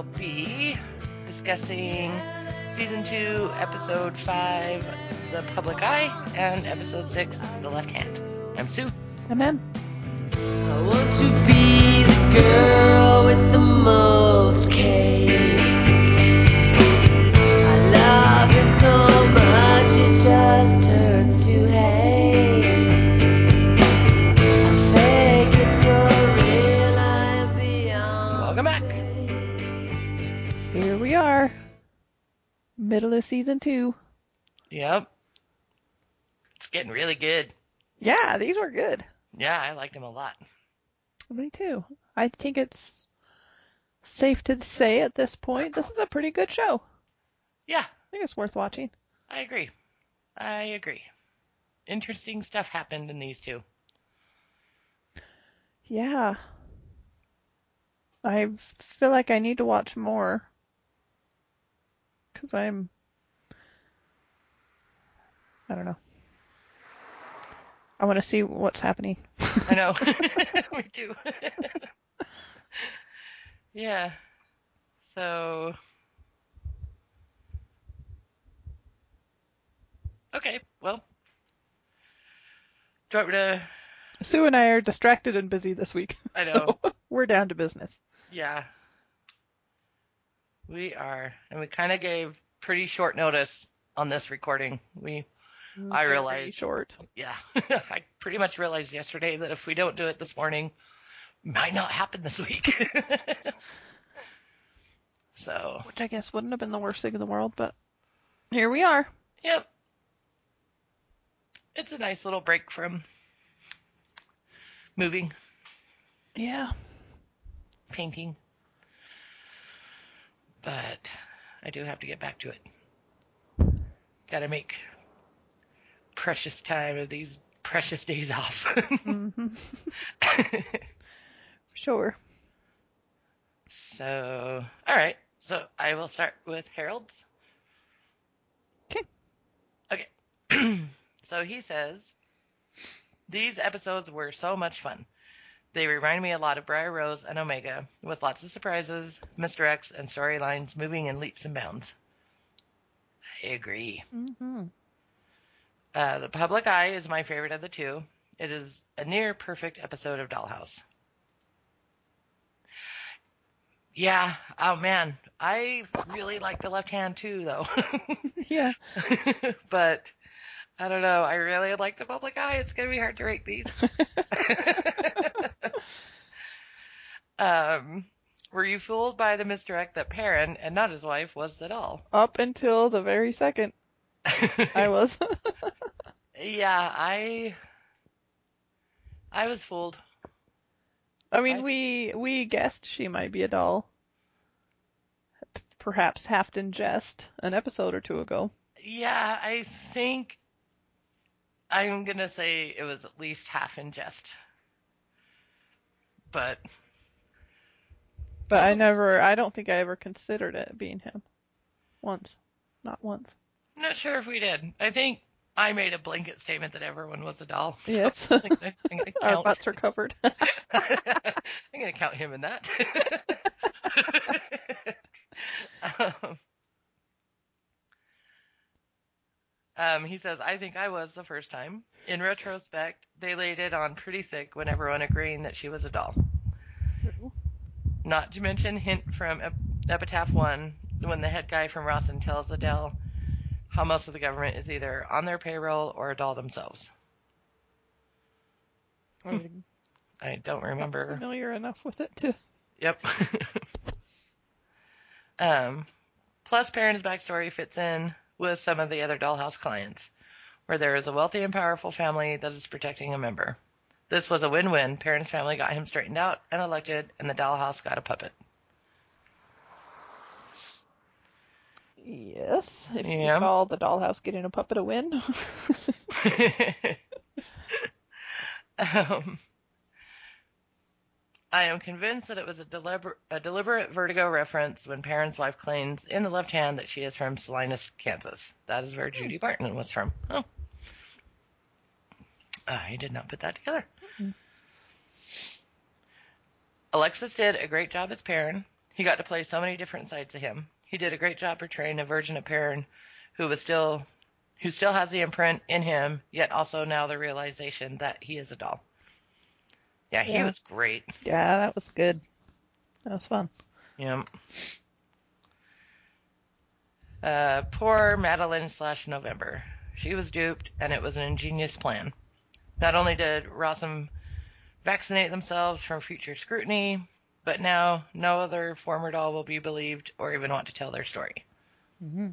will be discussing season 2, episode 5, The Public Eye, and episode 6, The Left Hand. I'm Sue. I'm Em. I want to be the girl Middle of season two. Yep. It's getting really good. Yeah, these were good. Yeah, I liked them a lot. Me too. I think it's safe to say at this point this is a pretty good show. Yeah, I think it's worth watching. I agree. I agree. Interesting stuff happened in these two. Yeah. I feel like I need to watch more. Because I'm. I don't know. I want to see what's happening. I know. Me too. yeah. So. Okay, well. Do you want me to. Sue and I are distracted and busy this week. I know. so we're down to business. Yeah. We are. And we kind of gave pretty short notice on this recording. We. Mm, I realized, realize. short. Yeah. I pretty much realized yesterday that if we don't do it this morning, might not happen this week. so, Which I guess wouldn't have been the worst thing in the world, but here we are. yep. It's a nice little break from moving, Yeah. painting. But I do have to get back to it. Gotta make precious time of these precious days off. hmm Sure. So, all right. So I will start with Harold's. Okay. Okay. so he says, these episodes were so much fun. They remind me a lot of Briar Rose and Omega, with lots of surprises, misdirects, and storylines moving in leaps and bounds. I agree. hmm Uh, the Public Eye is my favorite of the two. It is a near perfect episode of Dollhouse. Yeah, oh man, I really like the left hand too, though. Yeah. but I don't know. I really like the Public Eye. It's gonna be hard to rate these. um, were you fooled by the misdirect that Perrin and not his wife was the doll? Up until the very second I was. yeah, I I was fooled. I mean, I- we we guessed she might be a doll. Perhaps half in jest an episode or two ago. Yeah, I think I'm gonna say it was at least half in jest. But But I never, I don't think I ever considered it being him. Once. Not once. I'm not sure if we did. I think I made a blanket statement that everyone was a doll. so Yes. I'm gonna, I'm gonna Our count. butts are covered. I'm gonna count him in that. um, um, he says, I think I was the first time. In retrospect, they laid it on pretty thick when everyone agreeing that she was a doll. Not to mention hint from Ep- Epitaph 1 when the head guy from Rossum tells Adele how most of the government is either on their payroll or a doll themselves. I'm I don't remember. familiar enough with it to. Yep. um, plus, Perrin's backstory fits in with some of the other dollhouse clients, where there is a wealthy and powerful family that is protecting a member. This was a win-win. Perrin's family got him straightened out and elected, and the dollhouse got a puppet. Yes. If Yeah. you call the dollhouse getting a puppet a win. um, I am convinced that it was a, deliber- a deliberate Vertigo reference when Perrin's wife claims in the left hand that she is from Salinas, Kansas. That is where Judy Barton was from. Oh. I did not put that together. Alexis did a great job as Perrin. He got to play so many different sides of him. He did a great job portraying a version of Perrin who was still who still has the imprint in him, yet also now the realization that he is a doll. Yeah, he Yeah. was great. Yeah, that was good. That was fun. Yep. Uh, poor Madeline slash November. She was duped, and it was an ingenious plan. Not only did Rossum vaccinate themselves from future scrutiny, but now no other former doll will be believed or even want to tell their story. Mm-hmm.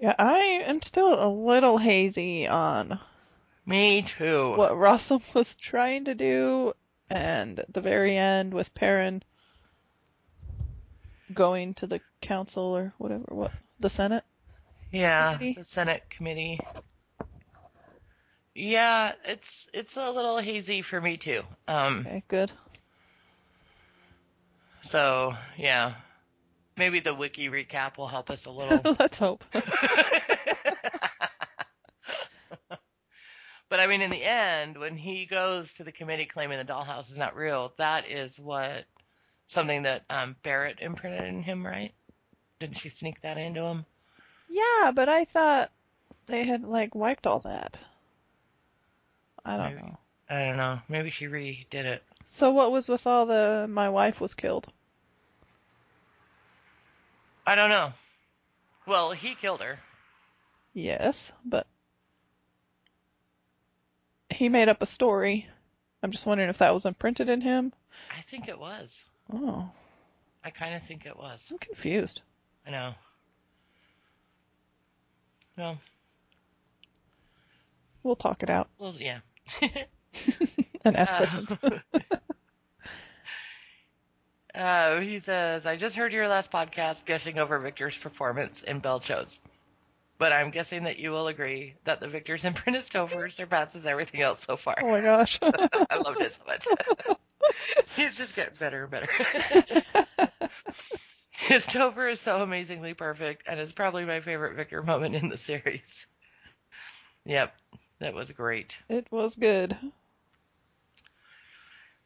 Yeah, I am still a little hazy on Me too. what Rossum was trying to do, and at the very end with Perrin going to the council or whatever, what the Senate. Yeah, committee? the Senate committee. Yeah, it's it's a little hazy for me too. Um, Okay, good. so yeah, maybe the wiki recap will help us a little. Let's hope. But I mean, in the end, when he goes to the committee claiming the dollhouse is not real, that is what something that um, Barrett imprinted in him, right? Didn't she sneak that into him? yeah, but I thought they had like wiped all that. I don't Maybe. know. I don't know. Maybe she redid it. So what was with all the my wife was killed? I don't know. Well, he killed her. Yes, but he made up a story. I'm just wondering if that was imprinted in him. I think it was. Oh, I kind of think it was. I'm confused. I know. Well, We'll talk it out well yeah. and ask Uh, questions. Uh, he says, I just heard your last podcast gushing over Victor's performance in Belle Chose. But I'm guessing that you will agree that the Victor's imprint as Topher surpasses everything else so far. Oh my gosh. I loved it so much. He's just getting better and better. His Topher is so amazingly perfect and is probably my favorite Victor moment in the series. Yep, that was great. it was good.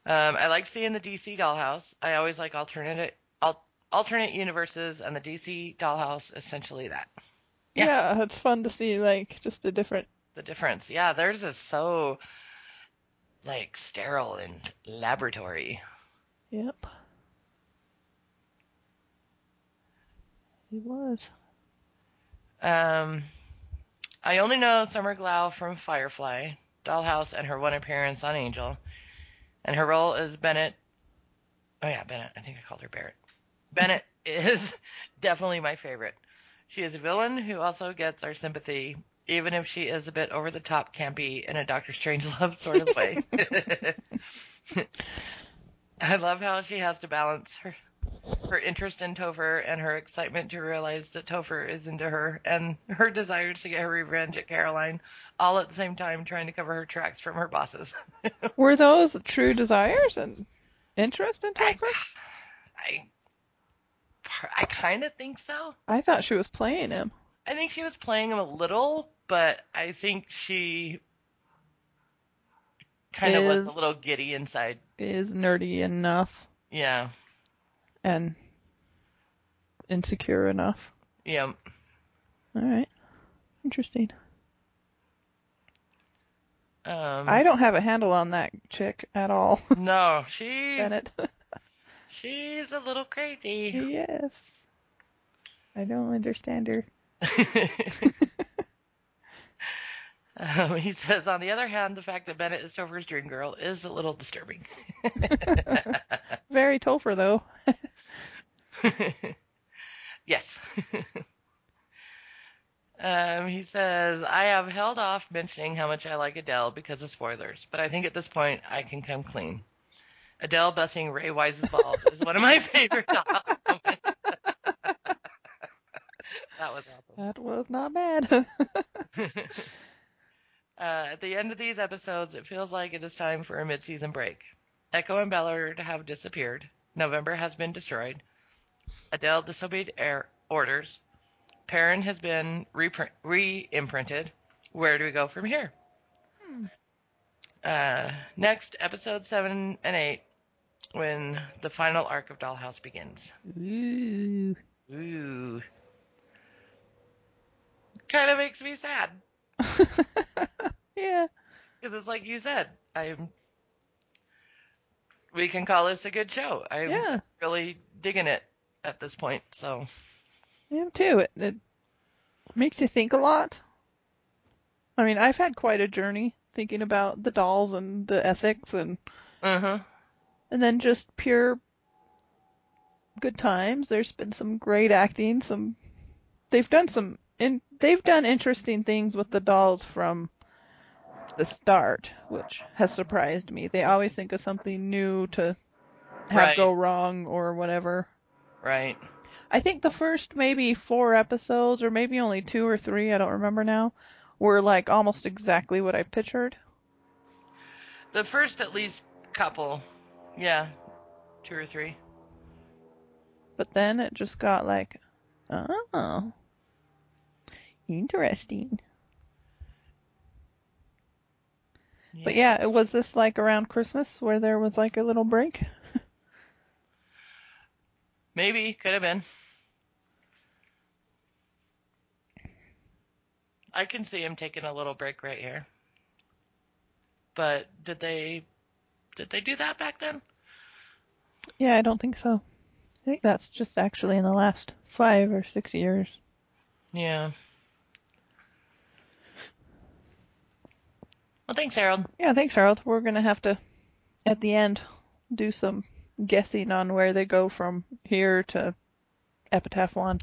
Um, I like seeing the DC Dollhouse. I always like alternate al- alternate universes, and the DC Dollhouse essentially that. Yeah. Yeah. it's fun to see like just a different. The difference, yeah, theirs is so like sterile and laboratory. Yep. It was. Um, I only know Summer Glau from Firefly, Dollhouse, and her one appearance on Angel, and her role as Bennett. Oh yeah, Bennett. I think I called her Barrett. Bennett is definitely my favorite. She is a villain who also gets our sympathy, even if she is a bit over the top campy in a Doctor Strangelove sort of way. I love how she has to balance her her interest in Topher and her excitement to realize that Topher is into her and her desires to get her revenge at Caroline, all at the same time trying to cover her tracks from her bosses. Were those true desires and interest in Topher? I, I kind of think so. I thought she was playing him. I think she was playing him a little, but I think she kind of was a little giddy inside. Is nerdy enough Yeah, and insecure enough. Yep. All right. Interesting. Um, I don't have a handle on that chick at all. no, she Bennett. she's a little crazy. yes. I don't understand her. Um, he says, on the other hand, the fact that Bennett is Topher's dream girl is a little disturbing. Very Topher though. yes. um, he says, I have held off mentioning how much I like Adele because of spoilers, but I think at this point I can come clean. Adele busting Ray Wise's balls is one of my favorite moments. that was awesome. That was not bad. Uh, at the end of these episodes, it feels like it is time for a mid-season break. Echo and Ballard have disappeared. November has been destroyed. Adele disobeyed air orders. Perrin has been reprint, re-imprinted. Where do we go from here? Uh, next, episode seven and eight, when the final arc of Dollhouse begins. Ooh. Ooh. Kind of makes me sad. yeah. Because it's like you said, I'm. We can call this a good show. I'm Yeah. really digging it at this point. So, I am too. It, it makes you think a lot. I mean, I've had quite a journey thinking about the dolls and the ethics and uh huh. and then just pure good times. There's been some great acting, some they've done some and they've done interesting things with the dolls from the start, which has surprised me. They always think of something new to have Right. go wrong or whatever. Right. I think the first maybe four episodes, or maybe only two or three, I don't remember now, were like almost exactly what I pictured. The first at least couple, yeah, two or three. But then it just got like, oh, interesting. But yeah, it was this like around Christmas where there was like a little break. Maybe could have been. I can see him taking a little break right here. But did they did they do that back then? Yeah, I don't think so. I think that's just actually in the last five or six years. Yeah. Well, thanks, Harold. Yeah, thanks, Harold. We're gonna have to, at the end, do some guessing on where they go from here to Epitaph One.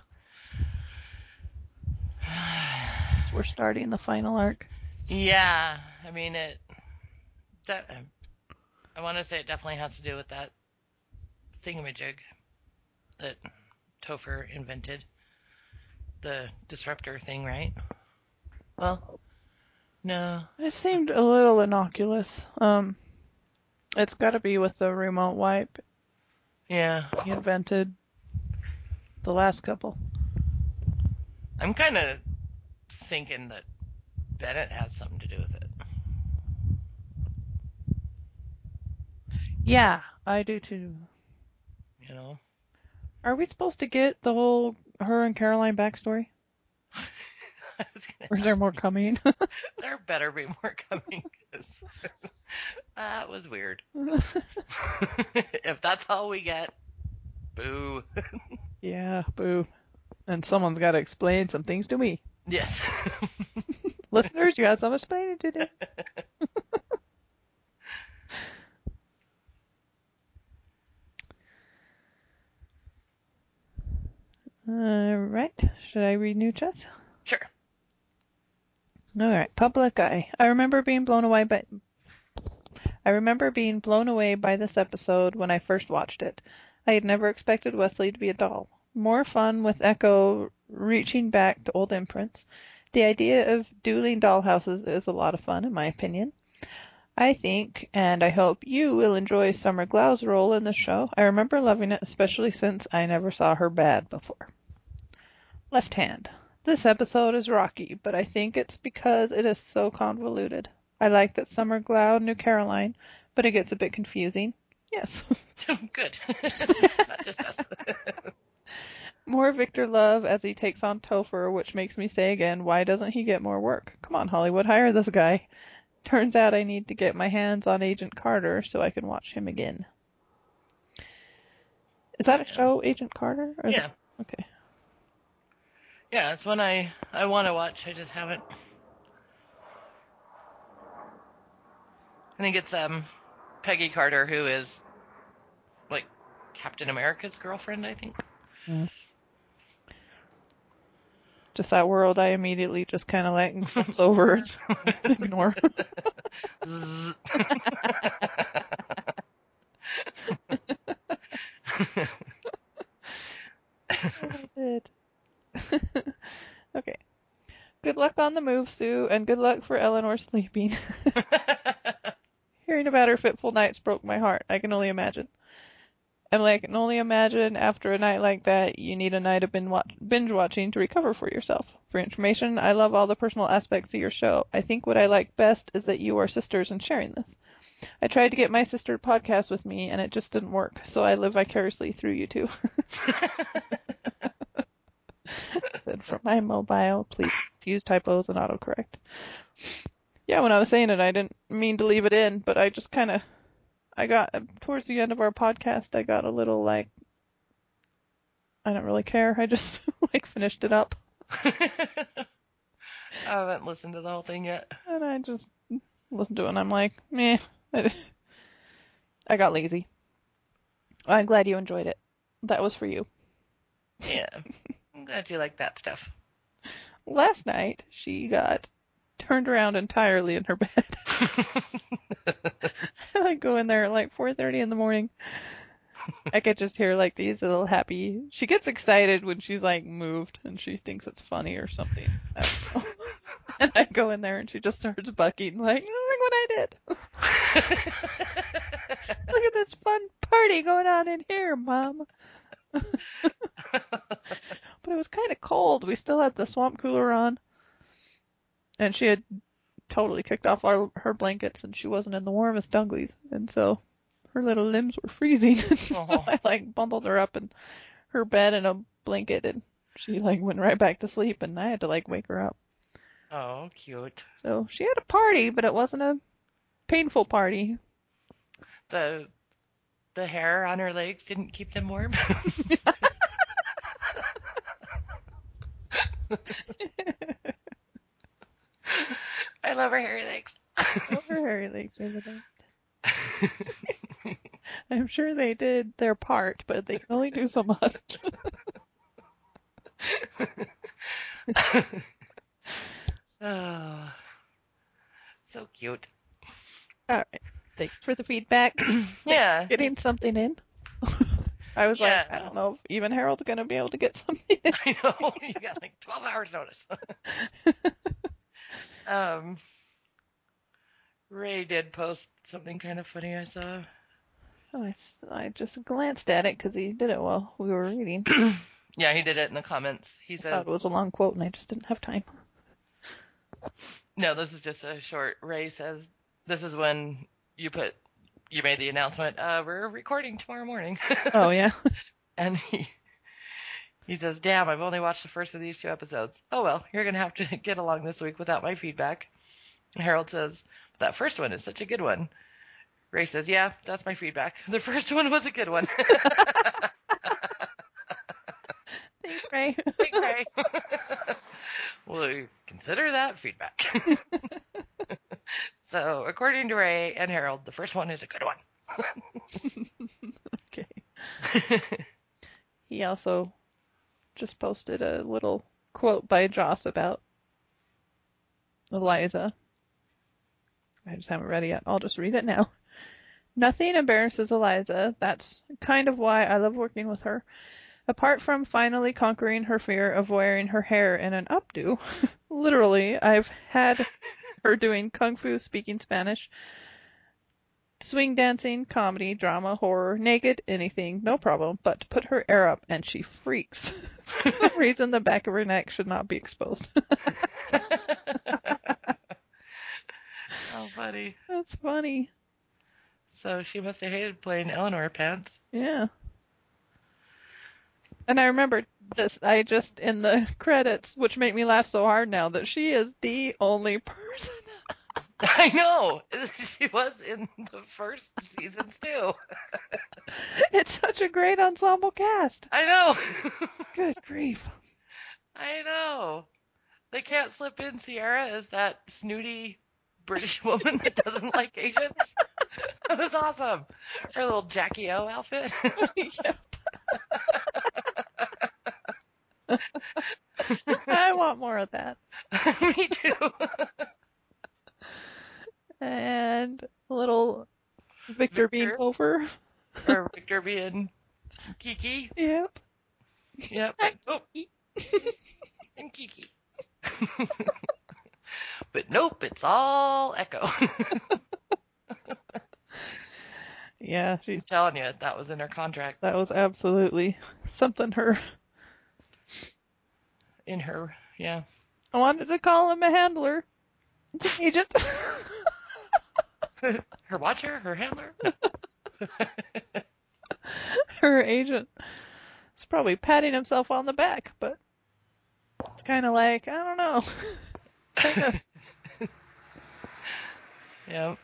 We're starting the final arc. Yeah, I mean it. That I want to say it definitely has to do with that thingamajig that Topher invented, the disruptor thing, right? Well, no. It seemed a little innocuous. Um, it's got to be with the remote wipe Yeah, he invented. The last couple. I'm kind of thinking that Bennett has something to do with it. Yeah, I do too. You know. Are we supposed to get the whole her and Caroline backstory? Is there more coming? There better be more coming. that was weird. if that's all we get, boo. yeah, boo. And someone's got to explain some things to me. Yes. Listeners, you have some explaining to do. All right. Should I read new chess? sure. All right. Public eye. I remember being blown away by. I remember being blown away by this episode when I first watched it. I had never expected Wesley to be a doll. More fun with Echo reaching back to old imprints. The idea of dueling dollhouses is a lot of fun, in my opinion. I think, and I hope you will enjoy Summer Glau's role in the show. I remember loving it, especially since I never saw her bad before. Left hand. This episode is rocky, but I think it's because it is so convoluted. I like that Summer Glau knew Caroline, but it gets a bit confusing. Yes. Good. Not just us. more Victor Love as he takes on Topher, which makes me say again, why doesn't he get more work? Come on, Hollywood, hire this guy. Turns out I need to get my hands on Agent Carter so I can watch him again. Is that a show, Agent Carter? Yeah. it- Okay. Yeah, it's one I I want to watch. I just haven't. I think it's um Peggy Carter who is like Captain America's girlfriend. I think. Just that world I immediately just kind of like gloss over. and Ignore. Okay. Good luck on the move, Sue, and good luck for Eleanor sleeping. Hearing about her fitful nights broke my heart. I can only imagine. Like, I can only imagine after a night like that, you need a night of binge watching to recover for yourself. For information, I love all the personal aspects of your show. I think what I like best is that you are sisters and sharing this. I tried to get my sister to podcast with me, and it just didn't work. So I live vicariously through you two. Said from my mobile, please use typos and autocorrect. Yeah, when I was saying it, I didn't mean to leave it in, but I just kind of, I got towards the end of our podcast, I got a little like, I don't really care. I just like finished it up, I haven't listened to the whole thing yet. and I just listened to it, and I'm like, meh. I got lazy. I'm glad you enjoyed it. That was for you. Yeah. Glad you like that stuff. Last night, she got turned around entirely in her bed. I go in there at like 4:30 in the morning. I could just hear like these little happy. She gets excited when she's like moved and she thinks it's funny or something. And I go in there and she just starts bucking like, "Oh, "Look what I did! Look at this fun party going on in here, mom." but it was kind of cold. We still had the swamp cooler on, and she had totally kicked off our, her blankets, and she wasn't in the warmest dunglies, and so her little limbs were freezing. so Aw. I like bundled her up in her bed in a blanket, and she like went right back to sleep, and I had to like wake her up. oh, cute. So she had a party, but it wasn't a painful party. The the hair on her legs didn't keep them warm. I love her hairy legs. Oh, her hairy legs are the best. I'm sure they did their part, but they can only do so much. oh, so cute. All right. Thanks for the feedback. Yeah. Getting something in. I was Yeah. like, I don't know if even Harold's gonna be able to get something in. I know. You got like 12 hours notice. um, Ray did post something kind of funny I saw. Oh, I, I just glanced at it because he did it while we were reading. Yeah, he did it in the comments. He I thought it was a long quote and I just didn't have time. no, this is just a short. Ray says, this is when you put, you made the announcement, uh, we're recording tomorrow morning. Oh yeah. and he, he says, damn, I've only watched the first of these two episodes. Oh well, you're going to have to get along this week without my feedback. Harold says, that first one is such a good one. Ray says, yeah, that's my feedback. The first one was a good one. Thanks, Ray. Thanks, Ray. well, consider that feedback. so, according to Ray and Harold, the first one is a good one. okay. He also just posted a little quote by Joss about Eliza. I just haven't read it yet. I'll just read it now. Nothing embarrasses Eliza. That's kind of why I love working with her. Apart from finally conquering her fear of wearing her hair in an updo, literally, I've had her doing kung fu speaking Spanish, swing dancing, comedy, drama, horror, naked, anything, no problem, but put her hair up and she freaks. For some reason, the back of her neck should not be exposed. Oh, How funny. That's funny. So, she must have hated playing Eleanor pants. Yeah. And I remember this, I just, in the credits, which make me laugh so hard now, that she is the only person. I know. She was in the first seasons too. It's such a great ensemble cast. I know. Good grief. I know. They can't slip in Sierra as that snooty British woman that doesn't like Asians. That was awesome. Her little Jackie O outfit. Yep. I want more of that. Me too. And a little Victor, being Victor? over. or Victor being Kiki. Yep. Yep. Oh. and Kiki. but nope, it's all Echo. Yeah, I'm she's telling you, that was in her contract. that was absolutely something her In her, yeah. I wanted to call him a handler. He just Her watcher, her handler. her agent He's probably patting himself on the back, but kind of like, I don't know. Kinda, yeah.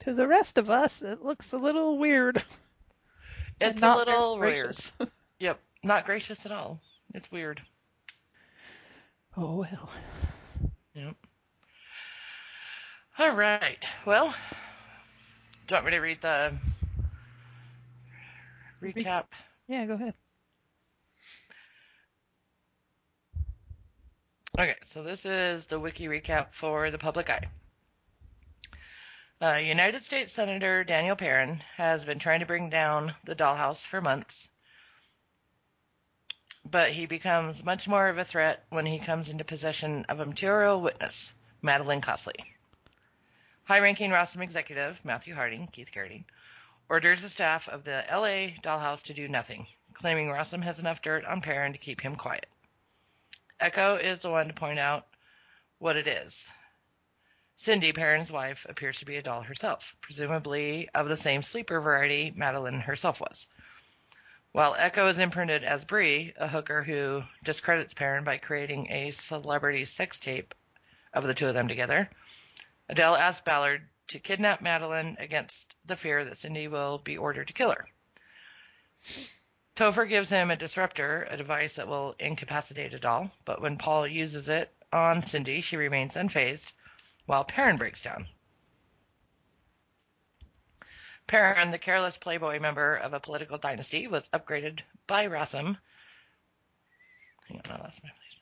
to the rest of us, it looks a little weird. It's a little weird. Yep. Not gracious at all. It's weird. Oh well. Yep. All right. Well, do you want me to read the recap? Yeah, go ahead. Okay, so this is the wiki recap for the public eye. Uh, United States Senator Daniel Perrin has been trying to bring down the dollhouse for months, but he becomes much more of a threat when he comes into possession of a material witness, Madeline Cosley. High ranking Rossum executive, Matthew Harding, Keith Carradine, orders the staff of the LA dollhouse to do nothing, claiming Rossum has enough dirt on Perrin to keep him quiet. Echo is the one to point out what it is. Cindy, Perrin's wife, appears to be a doll herself, presumably of the same sleeper variety Madeline herself was. While Echo is imprinted as Bree, a hooker who discredits Perrin by creating a celebrity sex tape of the two of them together, Adele asks Ballard to kidnap Madeline against the fear that Cindy will be ordered to kill her. Topher gives him a disruptor, a device that will incapacitate a doll, but when Paul uses it on Cindy, she remains unfazed, while Perrin breaks down. Perrin, the careless playboy member of a political dynasty, was upgraded by Rossum. Hang on, I lost my place.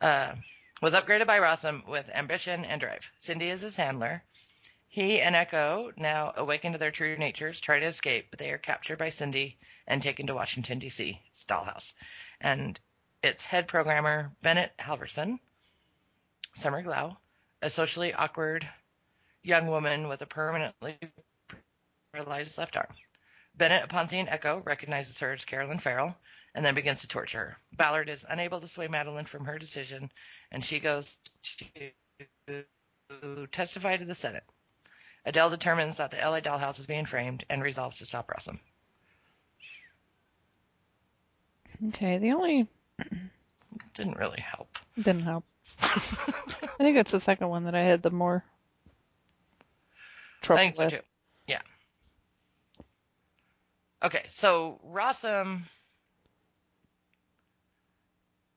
Uh, was upgraded by Rossum with ambition and drive. Cindy is his handler. He and Echo, now awakened to their true natures, try to escape, but they are captured by Cindy and taken to Washington, D.C., its dollhouse. And its head programmer, Bennett Halverson, Summer Glau, a socially awkward young woman with a permanently paralyzed left arm. Bennett, upon seeing Echo, recognizes her as Caroline Farrell and then begins to torture her. Ballard is unable to sway Madeline from her decision, and she goes to testify to the Senate. Adele determines that the LA dollhouse is being framed and resolves to stop Rossum. Okay, the only Didn't really help. didn't help. I think it's the second one that I had the more I trouble think so with. too. Okay, so Rossum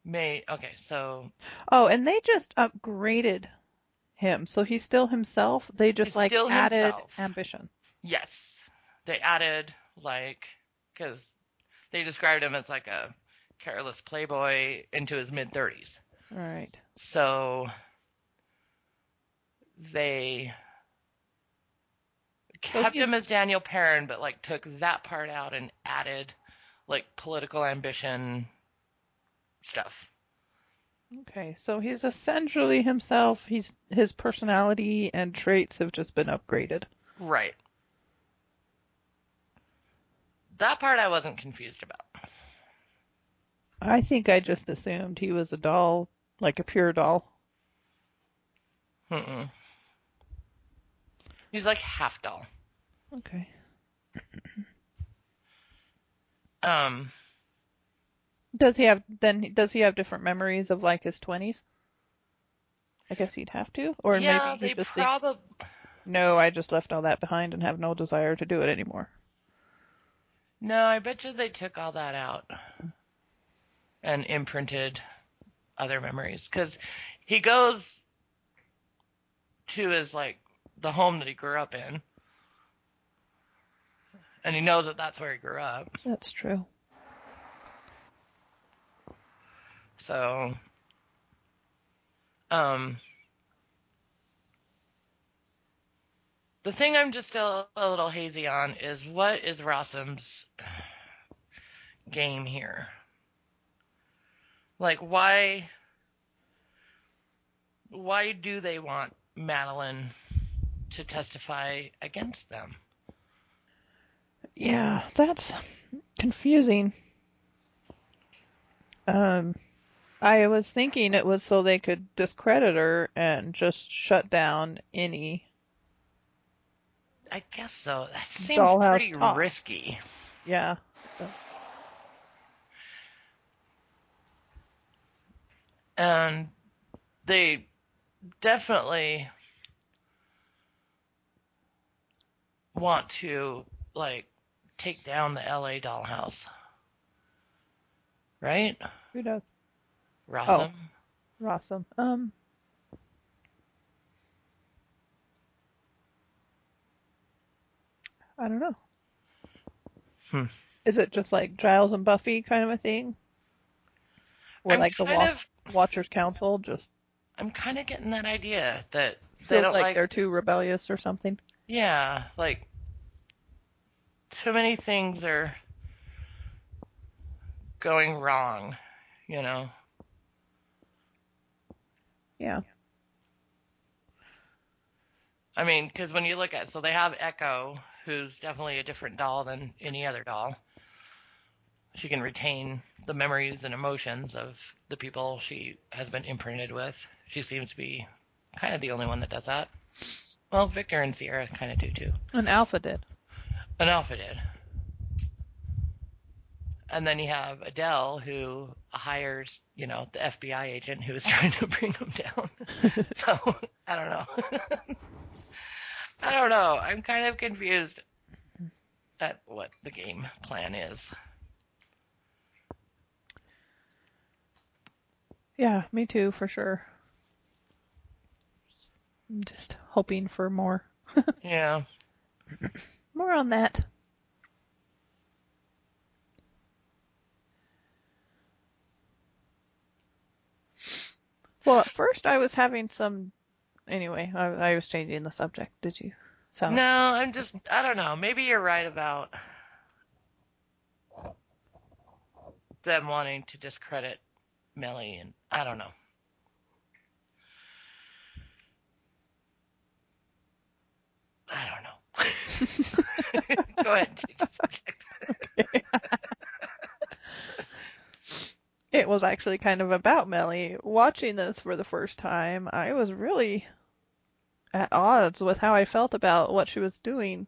made. Okay, so Oh, and they just upgraded him, so he's still himself. They just like added himself. ambition. yes, they added like because they described him as like a careless playboy into his mid thirties. Right. So they kept him as Daniel Perrin, but like took that part out and added like political ambition stuff. Okay, so he's essentially himself. He's his personality and traits have just been upgraded. Right. That part I wasn't confused about. I think I just assumed he was a doll, like a pure doll. Mm-mm. He's like half doll. Okay. Um, Does he have then? Does he have different memories of like his twenties? I guess he'd have to, or yeah, maybe they he just thinks, probably. no, I just left all that behind and have no desire to do it anymore. No, I bet you they took all that out and imprinted other memories because he goes to his like the home that he grew up in, and he knows that that's where he grew up. That's true. So, um, the thing I'm just still a little hazy on is what is Rossum's game here? Like, why, why do they want Madeline to testify against them? Yeah, that's confusing. Um, I was thinking it was so they could discredit her and just shut down any. I guess so. That seems Dollhouse pretty talk. risky. Yeah. that's- And they definitely want to like take down the LA dollhouse. Right? Who does? Rossum? Rossum. Um. I don't know. Hmm. Is it just like Giles and Buffy kind of a thing? Where I'm like the wa- of Watchers Council just I'm kind of getting that idea that they don't like, like they're too rebellious or something. Yeah, like too many things are going wrong, you know. Yeah. I mean, because when you look at so they have Echo, who's definitely a different doll than any other doll. She can retain the memories and emotions of the people she has been imprinted with. She seems to be kind of the only one that does that. Well, Victor and Sierra kind of do too. And Alpha did. And Alpha did. And then you have Adele, who hires, you know, the FBI agent who is trying to bring him down. so, I don't know. I don't know. I'm kind of confused at what the game plan is. Yeah, me too, for sure. I'm just hoping for more. Yeah. More on that. Well, at first I was having some. Anyway, I, I was changing the subject. Did you? So No, I'm just, I don't know. Maybe you're right about them wanting to discredit Mellie, and I don't know. I don't know. Go ahead it was actually kind of about Mellie. Watching this for the first time, I was really at odds with how I felt about what she was doing.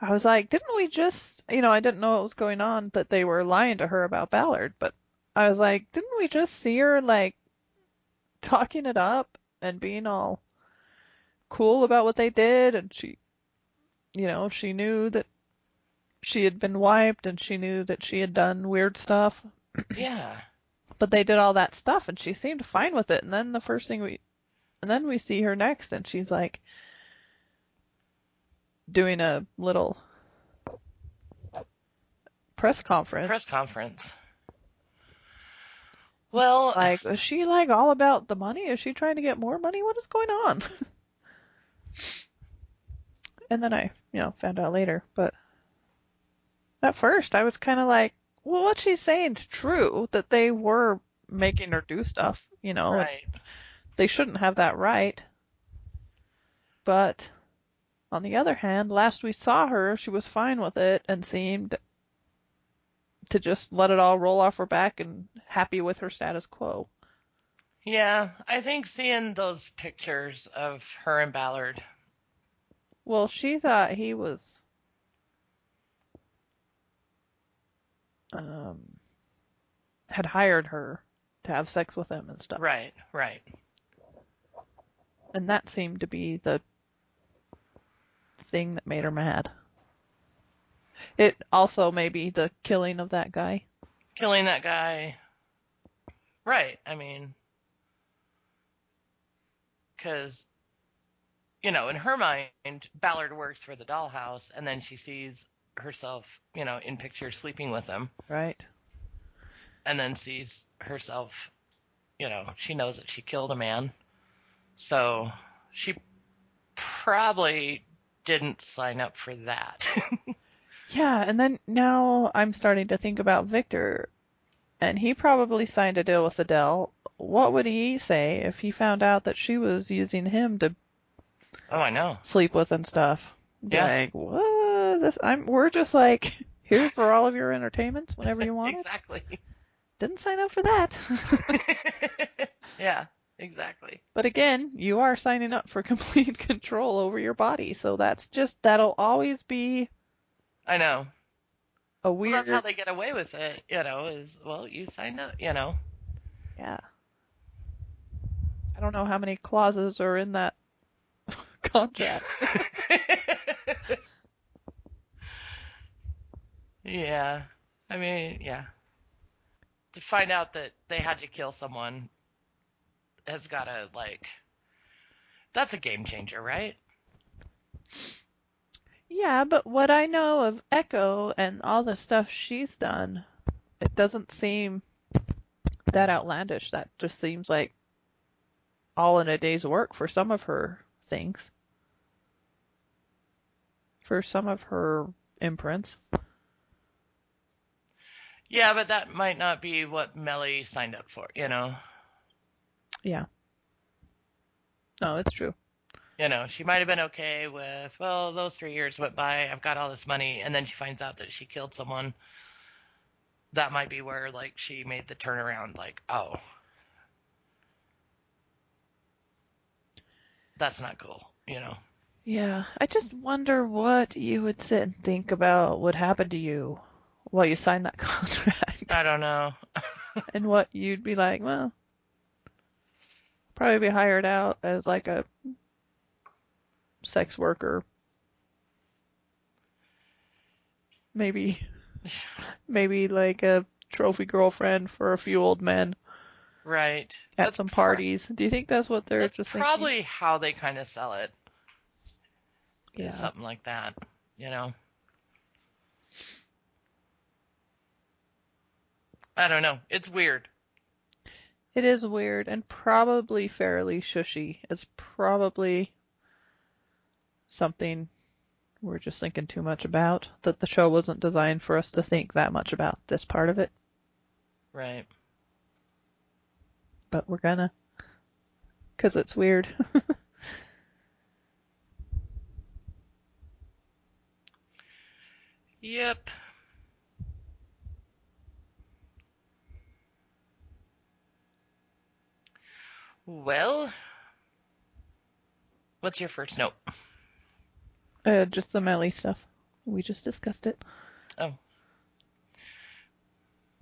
I was like, didn't we just, you know, I didn't know what was going on, that they were lying to her about Ballard, but I was like, didn't we just see her, like, talking it up and being all cool about what they did? And she, you know, she knew that she had been wiped and she knew that she had done weird stuff, Yeah. but they did all that stuff and she seemed fine with it. And then the first thing we, and then we see her next and she's like doing a little press conference. Press conference. Well, Like, is she like all about the money? Is she trying to get more money? What is going on? and then I, you know, found out later. But at first, I was kind of like, well, what she's saying is true that they were making her do stuff. You know, right. they shouldn't have that right. But on the other hand, last we saw her, she was fine with it and seemed to just let it all roll off her back and happy with her status quo. Yeah, I think seeing those pictures of her and Ballard. Well, she thought he was um had hired her to have sex with him and stuff. Right, right. And that seemed to be the thing that made her mad. It also may be the killing of that guy. Killing that guy. Right, I mean. Because, you know, in her mind, Ballard works for the dollhouse, and then she sees herself, you know, in pictures sleeping with him, Right. and then sees herself, you know, she knows that she killed a man. So she probably didn't sign up for that. Yeah, and then now I'm starting to think about Victor, and he probably signed a deal with Adele. What would he say if he found out that she was using him to oh, I know. sleep with and stuff? Yeah. Like, what? this. I'm. We're just like here for all of your entertainments whenever you want it. exactly. Didn't sign up for that. yeah, exactly. but again, you are signing up for complete control over your body, so that's just that'll always be I know. a Well, weird. that's how they get away with it, you know, is, well, you signed up, you know. Yeah. I don't know how many clauses are in that contract. yeah. I mean, yeah. To find out that they had to kill someone has got to, like, that's a game changer, right? Yeah, but what I know of Echo and all the stuff she's done, it doesn't seem that outlandish. That just seems like all in a day's work for some of her things. For some of her imprints. Yeah, but that might not be what Mellie signed up for, you know. Yeah. No, it's true. You know, she might have been okay with, well, those three years went by, I've got all this money, and then she finds out that she killed someone. That might be where, like, she made the turnaround, like, oh, that's not cool, you know. Yeah, I just wonder what you would sit and think about what happened to you while you signed that contract. I don't know. and what you'd be like, well, probably be hired out as like a sex worker. Maybe, maybe like a trophy girlfriend for a few old men Right. at That's some pro- parties. Do you think that's what they're That's just probably how they kind of sell it. Is Something like that, you know. I don't know. It's weird. It is weird and probably fairly shushy. It's probably something we're just thinking too much about. That the show wasn't designed for us to think that much about this part of it, Right. but we're gonna. Because it's weird. Yep. Well, what's your first note? uh, just the Mellie stuff. We just discussed it. Oh.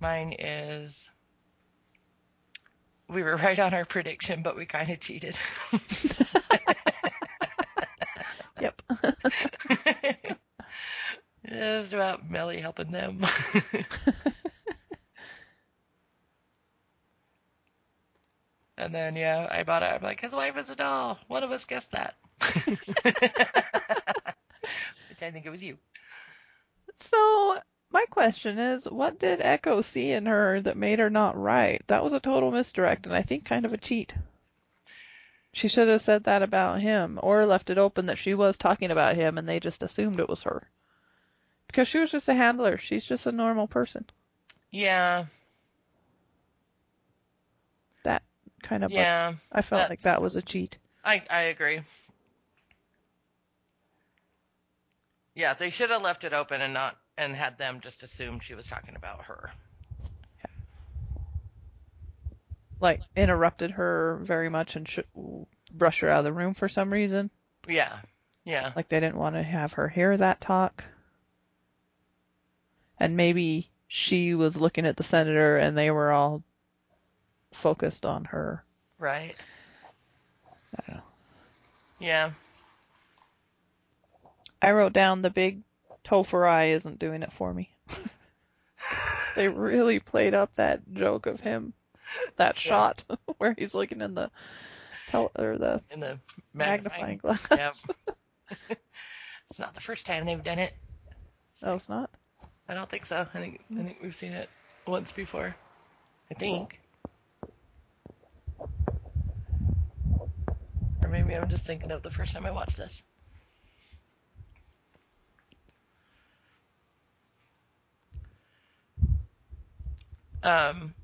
Mine is we were right on our prediction, but we kind of cheated. Yep. Just about Mellie helping them. and then, yeah, I bought it. I'm like, his wife is a doll. One of us guessed that. Which I think it was you. so, my question is what did Echo see in her that made her not right? That was a total misdirect and I think kind of a cheat. She should have said that about him or left it open that she was talking about him and they just assumed it was her. Because she was just a handler. She's just a normal person. Yeah, That kind of yeah, I felt like that was a cheat. I I agree. Yeah, they should have left it open and not and had them just assume she was talking about her. Like interrupted her very much and sh- brushed her out of the room for some reason. Yeah, yeah, Like they didn't want to have her hear that talk. And maybe she was looking at the senator and they were all focused on her. right. I. Yeah, I wrote down the big Topher eye isn't doing it for me. they really played up that joke of him, that shot where he's looking in the tel- or the in the magnifying, magnifying. glass. Yep. it's not the first time they've done it. No, it's not. I don't think so. I think I think we've seen it once before. I think. Or maybe I'm just thinking of the first time I watched this. Um,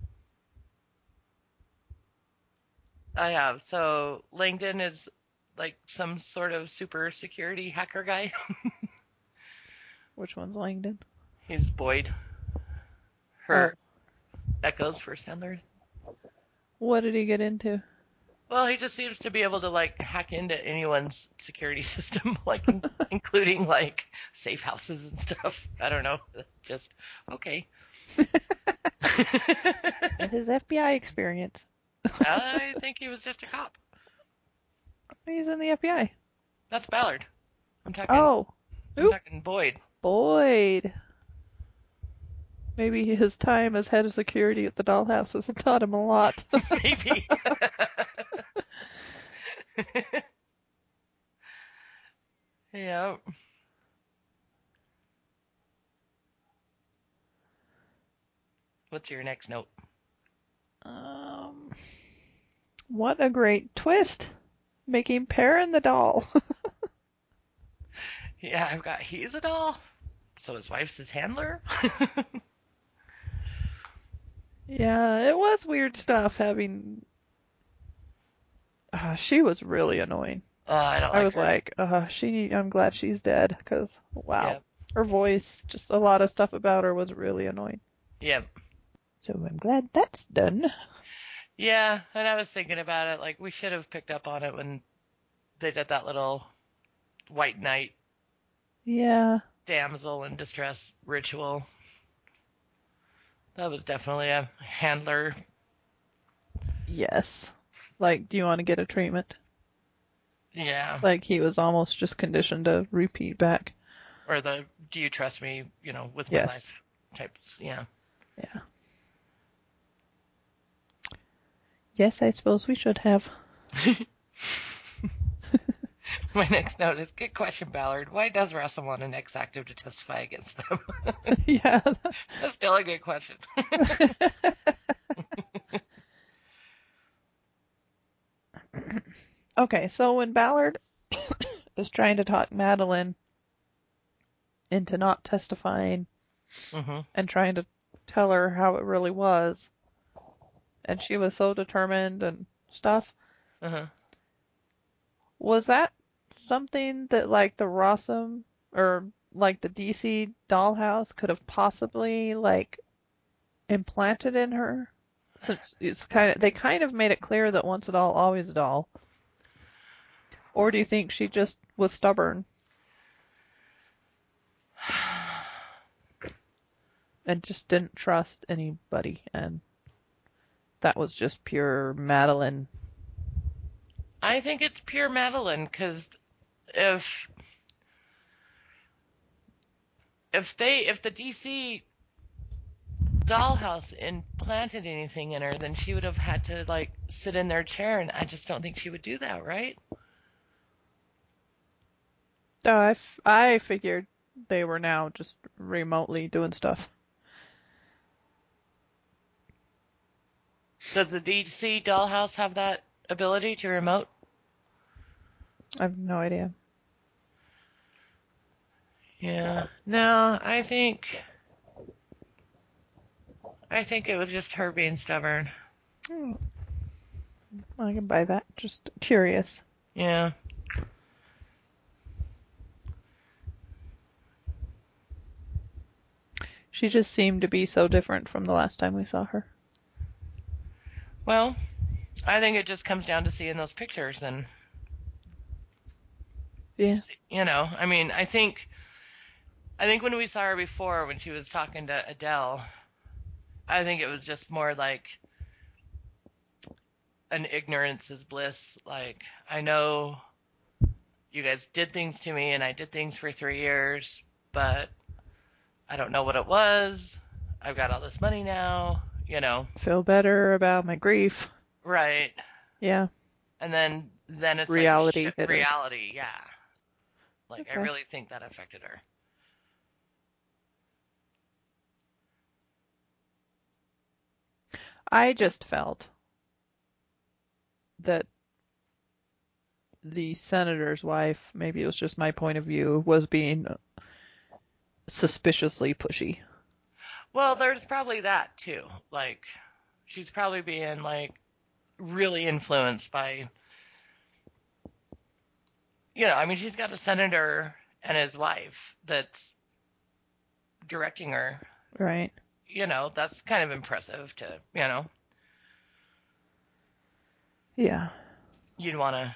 I have. So Langton is like some sort of super security hacker guy. Which one's Langton? He's Boyd. Her oh. Echo's first handler. What did he get into? Well, he just seems to be able to like hack into anyone's security system, like including like safe houses and stuff. I don't know. Just okay. His FBI experience. I think he was just a cop. He's in the FBI. That's Ballard. I'm talking. Oh, I'm talking Boyd. Boyd. Maybe his time as head of security at the dollhouse has taught him a lot. Maybe. yeah. What's your next note? um, what a great twist! Making Perrin the doll. Yeah, I've got he's a doll. So his wife's his handler? Yeah, it was weird stuff having. Uh, she was really annoying. Oh, I don't like I was her. like, uh, she. I'm glad she's dead because wow, Yep. her voice, just a lot of stuff about her was really annoying. Yeah. So I'm glad that's done. Yeah, and I was thinking about it, like we should have picked up on it when they did that little white knight Yeah, damsel in distress ritual. That was definitely a handler. yes. Like, do you want to get a treatment? Yeah. It's like he was almost just conditioned to repeat back. Or the do you trust me, you know, with my Yes. life types. Yeah. Yeah. Yes, I suppose we should have. My next note is good question, Ballard. Why does Rossum want an ex active to testify against them? yeah. That's still a good question. okay, so when Ballard is trying to talk Madeline into not testifying hmm and trying to tell her how it really was, and she was so determined and stuff, Uh-huh. was that something that like the Rossum or like the DC dollhouse could have possibly like implanted in her? Since it's kind of they kind of made it clear that once a doll, always a doll. Or do you think she just was stubborn and just didn't trust anybody and that was just pure Madeline I think it's pure Madeline because if if they if the DC dollhouse implanted anything in her, then she would have had to like sit in their chair, and I just don't think she would do that, right? Oh, I, f- I figured they were now just remotely doing stuff. Does the DC dollhouse have that ability to remote? I have no idea. Yeah. No, I think I think it was just her being stubborn. Hmm. I can buy that. Just curious. Yeah. She just seemed to be so different from the last time we saw her. Well, I think it just comes down to seeing those pictures and Yeah. you know, I mean, I think I think when we saw her before when she was talking to Adele, I think it was just more like an ignorance is bliss. Like, I know you guys did things to me and I did things for three years, but I don't know what it was. I've got all this money now, you know. Feel better about my grief. Right. Yeah. And then then it's Reality like shit, reality, yeah. Like I really think that affected her. I just felt that the senator's wife, maybe it was just my point of view, was being suspiciously pushy. Well, there's probably that too. Like, she's probably being like really influenced by, you know, I mean, she's got a senator and his wife that's directing her. Right. You know, that's kind of impressive to, you know, Yeah. you'd want to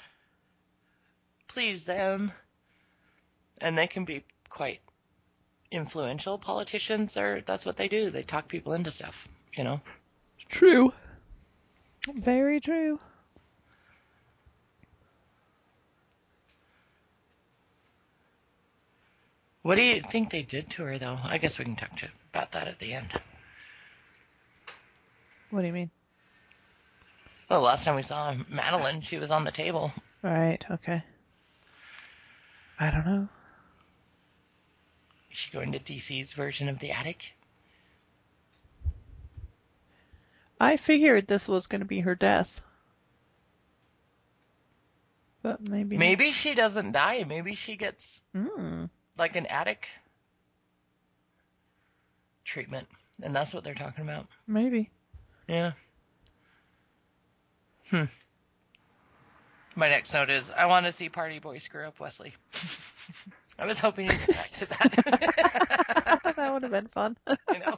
please them. And they can be quite influential politicians, or that's what they do. They talk people into stuff, you know. True. Very true. What do you think they did to her, though? I guess we can talk to about that at the end. What do you mean? Well, last time we saw Madeline, she was on the table. Right. Okay. I don't know. Is she going to DC's version of the attic? I figured this was going to be her death. But maybe. not. Maybe she doesn't die. Maybe she gets Hmm. Like an attic treatment. And that's what they're talking about. Maybe. Yeah. Hmm. My next note is I want to see Party Boy screw up Wesley. I was hoping you'd get back to that. that would have been fun. I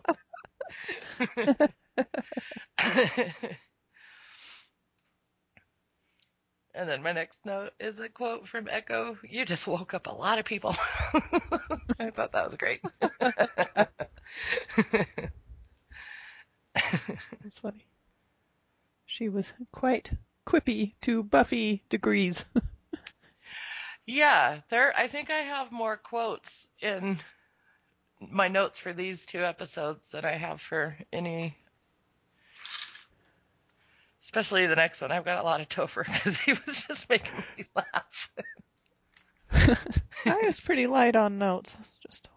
know. And then my next note is a quote from Echo. You just woke up a lot of people. I thought that was great. That's funny. She was quite quippy to Buffy degrees. yeah, there I think I have more quotes in my notes for these two episodes than I have for any especially the next one. I've got a lot of Topher because he was just making me laugh. I was pretty light on notes. It's just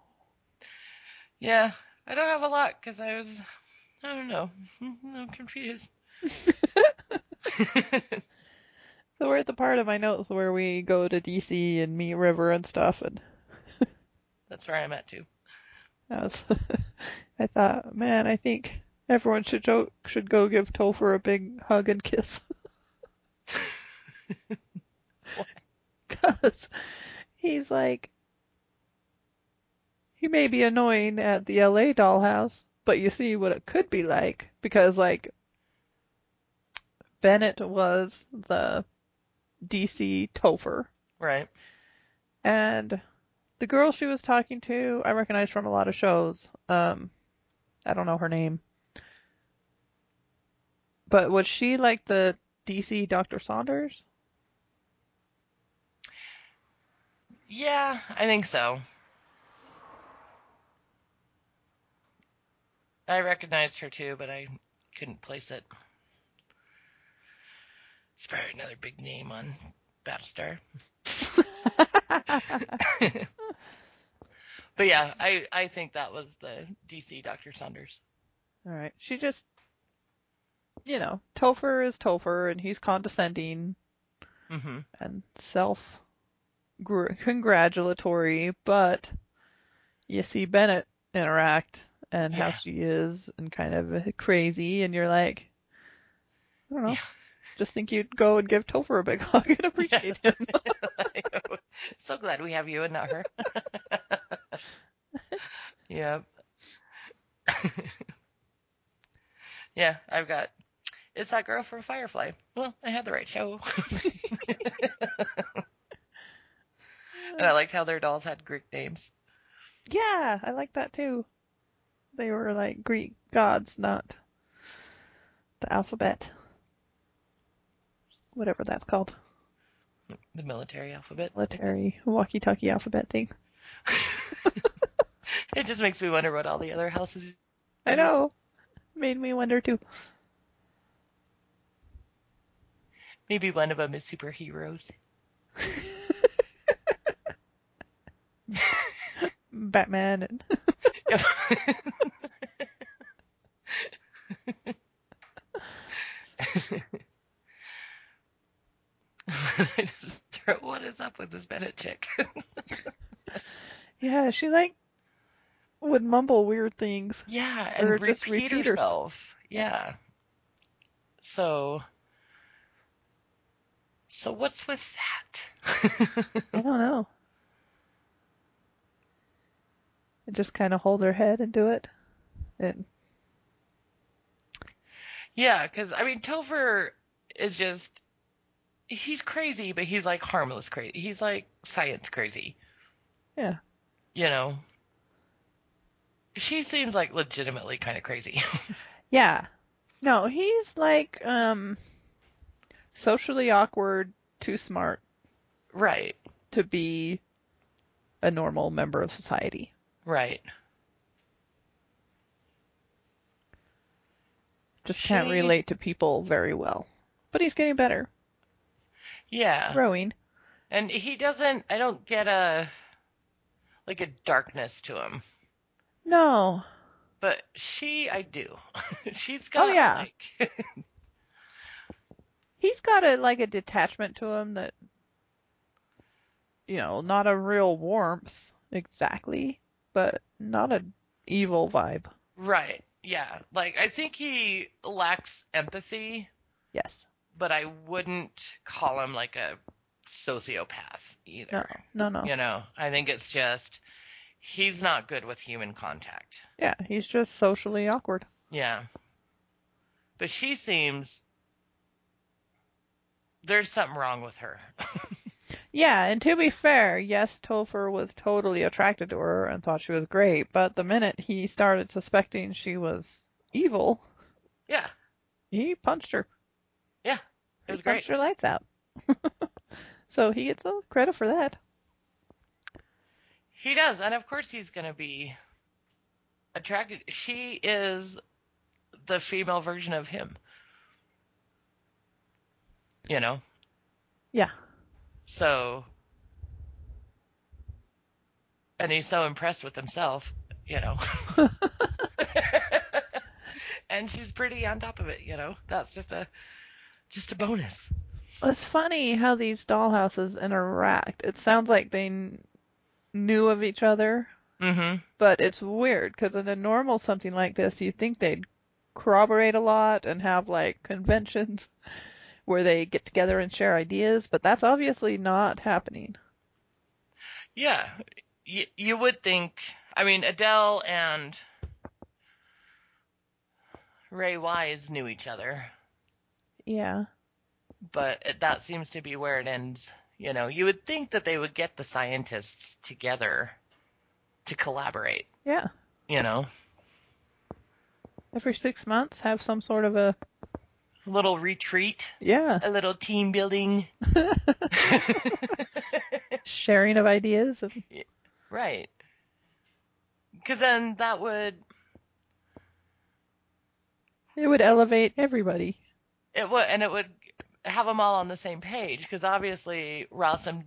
Yeah, I don't have a lot because I was, I don't know, I'm confused. so we're at the part of my notes where we go to DC and meet River and stuff, and That's where I'm at too. I was, I thought, man, I think everyone should go should go give Topher a big hug and kiss. Because he's like, he may be annoying at the LA dollhouse, but you see what it could be like because like Bennett was the DC Topher, Right. and the girl she was talking to, I recognize from a lot of shows. Um, I don't know her name, but was she like the DC Dr. Saunders? Yeah, I think so. I recognized her too, but I couldn't place it. It's probably another big name on Battlestar. but yeah, I, I think that was the DC Dr. Saunders. All right, she just, you know, Topher is Topher, and he's condescending hmm and self congratulatory, but you see Bennett interact and how she is and kind of crazy, and you're like, I don't know, Yeah. just think you'd go and give Topher a big hug and appreciate Yes. him. so glad we have you and not her. yep. yeah, I've got. It's that girl from Firefly. Well, I had the right show. and I liked how their dolls had Greek names. Yeah, I like that too. They were like Greek gods, not the alphabet. Whatever that's called. The military alphabet. Military walkie-talkie alphabet thing. It just makes me wonder what all the other houses. I know. Made me wonder too. Maybe one of them is superheroes. Batman and I just wrote, what is up with this Bennett chick? yeah, she like would mumble weird things. yeah, and Or repeat, just repeat herself. Yeah. So, so what's with that? I don't know. and just kind of hold her head and do it. And Yeah, because I mean, Topher is just. He's crazy, but he's like harmless crazy. He's like science crazy. yeah, You know? She seems like legitimately kind of crazy. yeah. No, he's like um socially awkward, too smart right, to be a normal member of society. right. Just can't She- relate to people very well. But he's getting better. Yeah. Growing. And he doesn't, I don't get a, like a darkness to him. No. But she, I do. She's oh, got Oh, yeah. like, He's got a like a detachment to him that you know, not a real warmth exactly, but not a evil vibe. right. Yeah. Like, I think he lacks empathy, Yes. but I wouldn't call him like a sociopath either. No, no, no. You know, I think it's just, he's not good with human contact. Yeah, he's just socially awkward. Yeah. But she seems, there's something wrong with her. Yeah, and to be fair, yes, Topher was totally attracted to her and thought she was great, but the minute he started suspecting she was evil, yeah. he punched her. Yeah. It was he great. punched her lights out. so he gets all credit for that. He does, and of course he's going to be attracted. She is the female version of him. You know? Yeah. So. And he's so impressed with himself, you know? and she's pretty on top of it, you know? That's just a. Just a bonus. It's funny how these dollhouses interact. It sounds like they kn- knew of each other, Mm-hmm. but it's weird because in a normal something like this, you think they'd corroborate a lot and have like conventions where they get together and share ideas, but that's obviously not happening. Yeah, you, you would think. I mean, Adele and Ray Wise knew each other, Yeah. but it, that seems to be where it ends. You know, you would think that they would get the scientists together to collaborate. Yeah. You know, Every six months, have some sort of a a little retreat, yeah a little team building. sharing of ideas. And, right. Because then that would it would elevate everybody. it would and it would have them all on the same page because obviously Rossum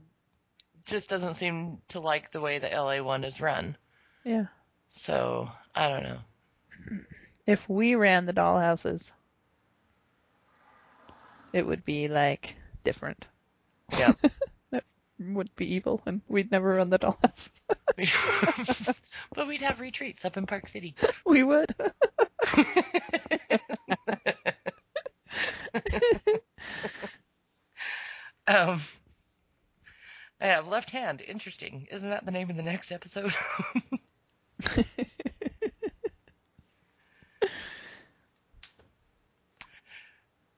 just doesn't seem to like the way the LA one is run. Yeah. So I don't know. If we ran the dollhouses, it would be like different. Yeah. It would be evil, and we'd never run the dollhouse. but we'd have retreats up in Park City. we would. Um, I have left hand. Interesting. Isn't that the name of the next episode?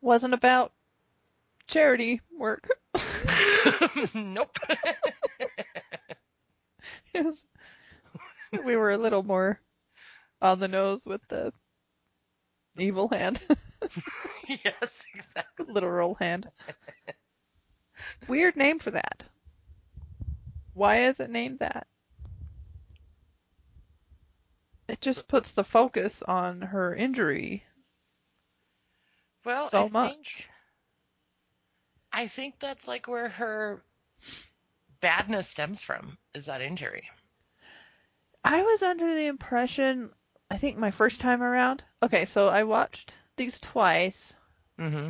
Wasn't about charity work. nope. Was- we were a little more on the nose with the evil hand, yes, exactly. literal hand. Weird name for that. Why is it named that? It just puts the focus on her injury Well, so I much. think I think that's like where her badness stems from is that injury. I was under the impression, I think my first time around. Okay, so I watched these twice. Mm-hmm.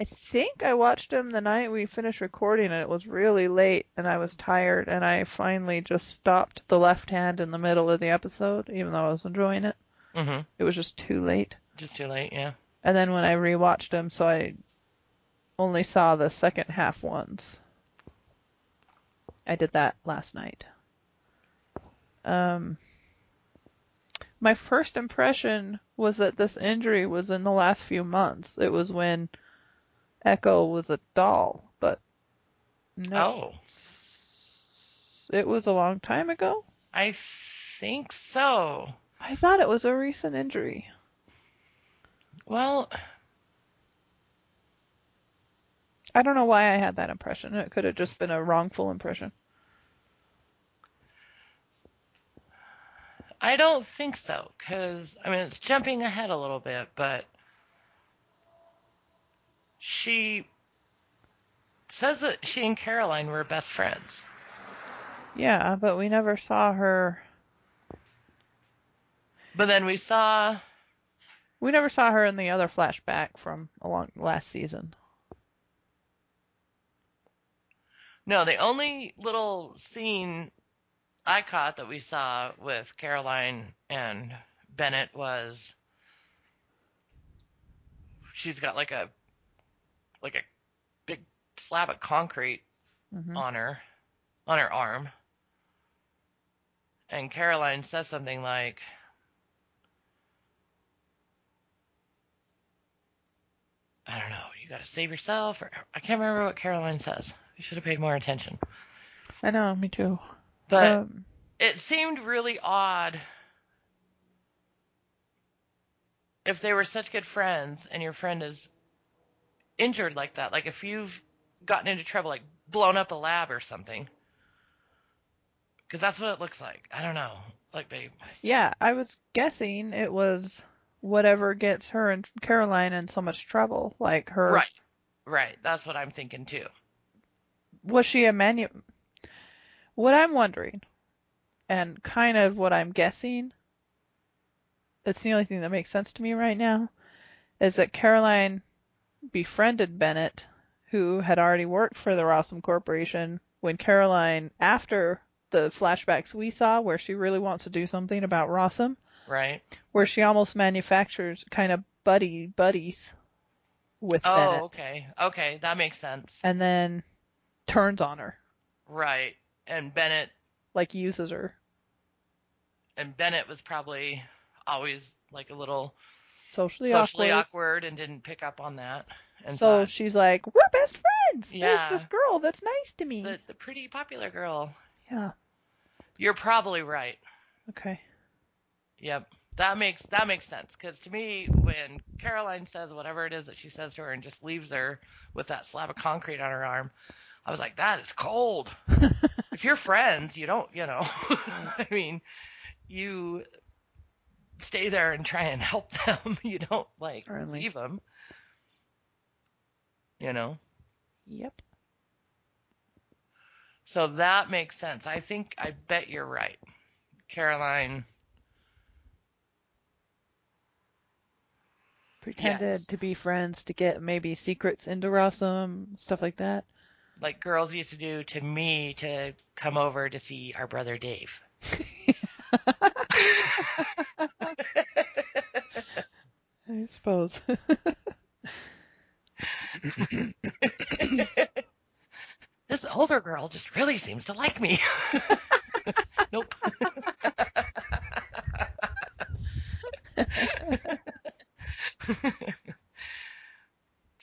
I think I watched them the night we finished recording and it was really late and I was tired and I finally just stopped the left hand in the middle of the episode even though I was enjoying it. Mm-hmm. It was just too late. Just too late, yeah. And then when I rewatched them, so I only saw the second half ones. I did that last night. Um, my first impression was that this injury was in the last few months. It was when Echo was a doll, but no, Oh, it was a long time ago. I think so. I thought it was a recent injury. Well, I don't know why I had that impression. It could have just been a wrongful impression. I don't think so, because, I mean, it's jumping ahead a little bit, but she says that she and Caroline were best friends. Yeah, but we never saw her. But then we saw, We never saw her in the other flashback from along last season. No, the only little scene I caught that we saw with Caroline and Bennett was she's got like a like a big slab of concrete hmm on her on her arm and Caroline says something like I don't know, you got to save yourself or I can't remember what Caroline says. You should have paid more attention. I know, me too. But um, it seemed really odd if they were such good friends and your friend is injured like that. Like if you've gotten into trouble, like blown up a lab or something. Because that's what it looks like. I don't know. Like they. yeah, I was guessing it was whatever gets her and Caroline in so much trouble. Like her, Right. Right. That's what I'm thinking too. Was she a manu? What I'm wondering, and kind of what I'm guessing, it's the only thing that makes sense to me right now, is that Caroline befriended Bennett, who had already worked for the Rossum Corporation, when Caroline, after the flashbacks we saw, where she really wants to do something about Rossum, Right. where she almost manufactures kind of buddy buddies with Oh, Bennett, okay. Okay. That makes sense. and then turns on her, Right. And Bennett like uses her. and Bennett was probably always like a little Socially, socially awkward. awkward and didn't pick up on that. And so thought, she's like, "We're best friends. Yeah. There's this girl that's nice to me." the the pretty popular girl. Yeah. You're probably right. Okay. Yep. That makes that makes sense because to me, when Caroline says whatever it is that she says to her and just leaves her with that slab of concrete on her arm, I was like, that is cold. if you're friends, you don't, you know. I mean, you stay there and try and help them. you don't like Certainly. leave them. You know. Yep. So that makes sense. I think I bet you're right. Caroline Pretended Yes. to be friends to get maybe secrets into Rossum, stuff like that. Like girls used to do to me to come over to see our brother Dave. I suppose. This older girl just really seems to like me. nope.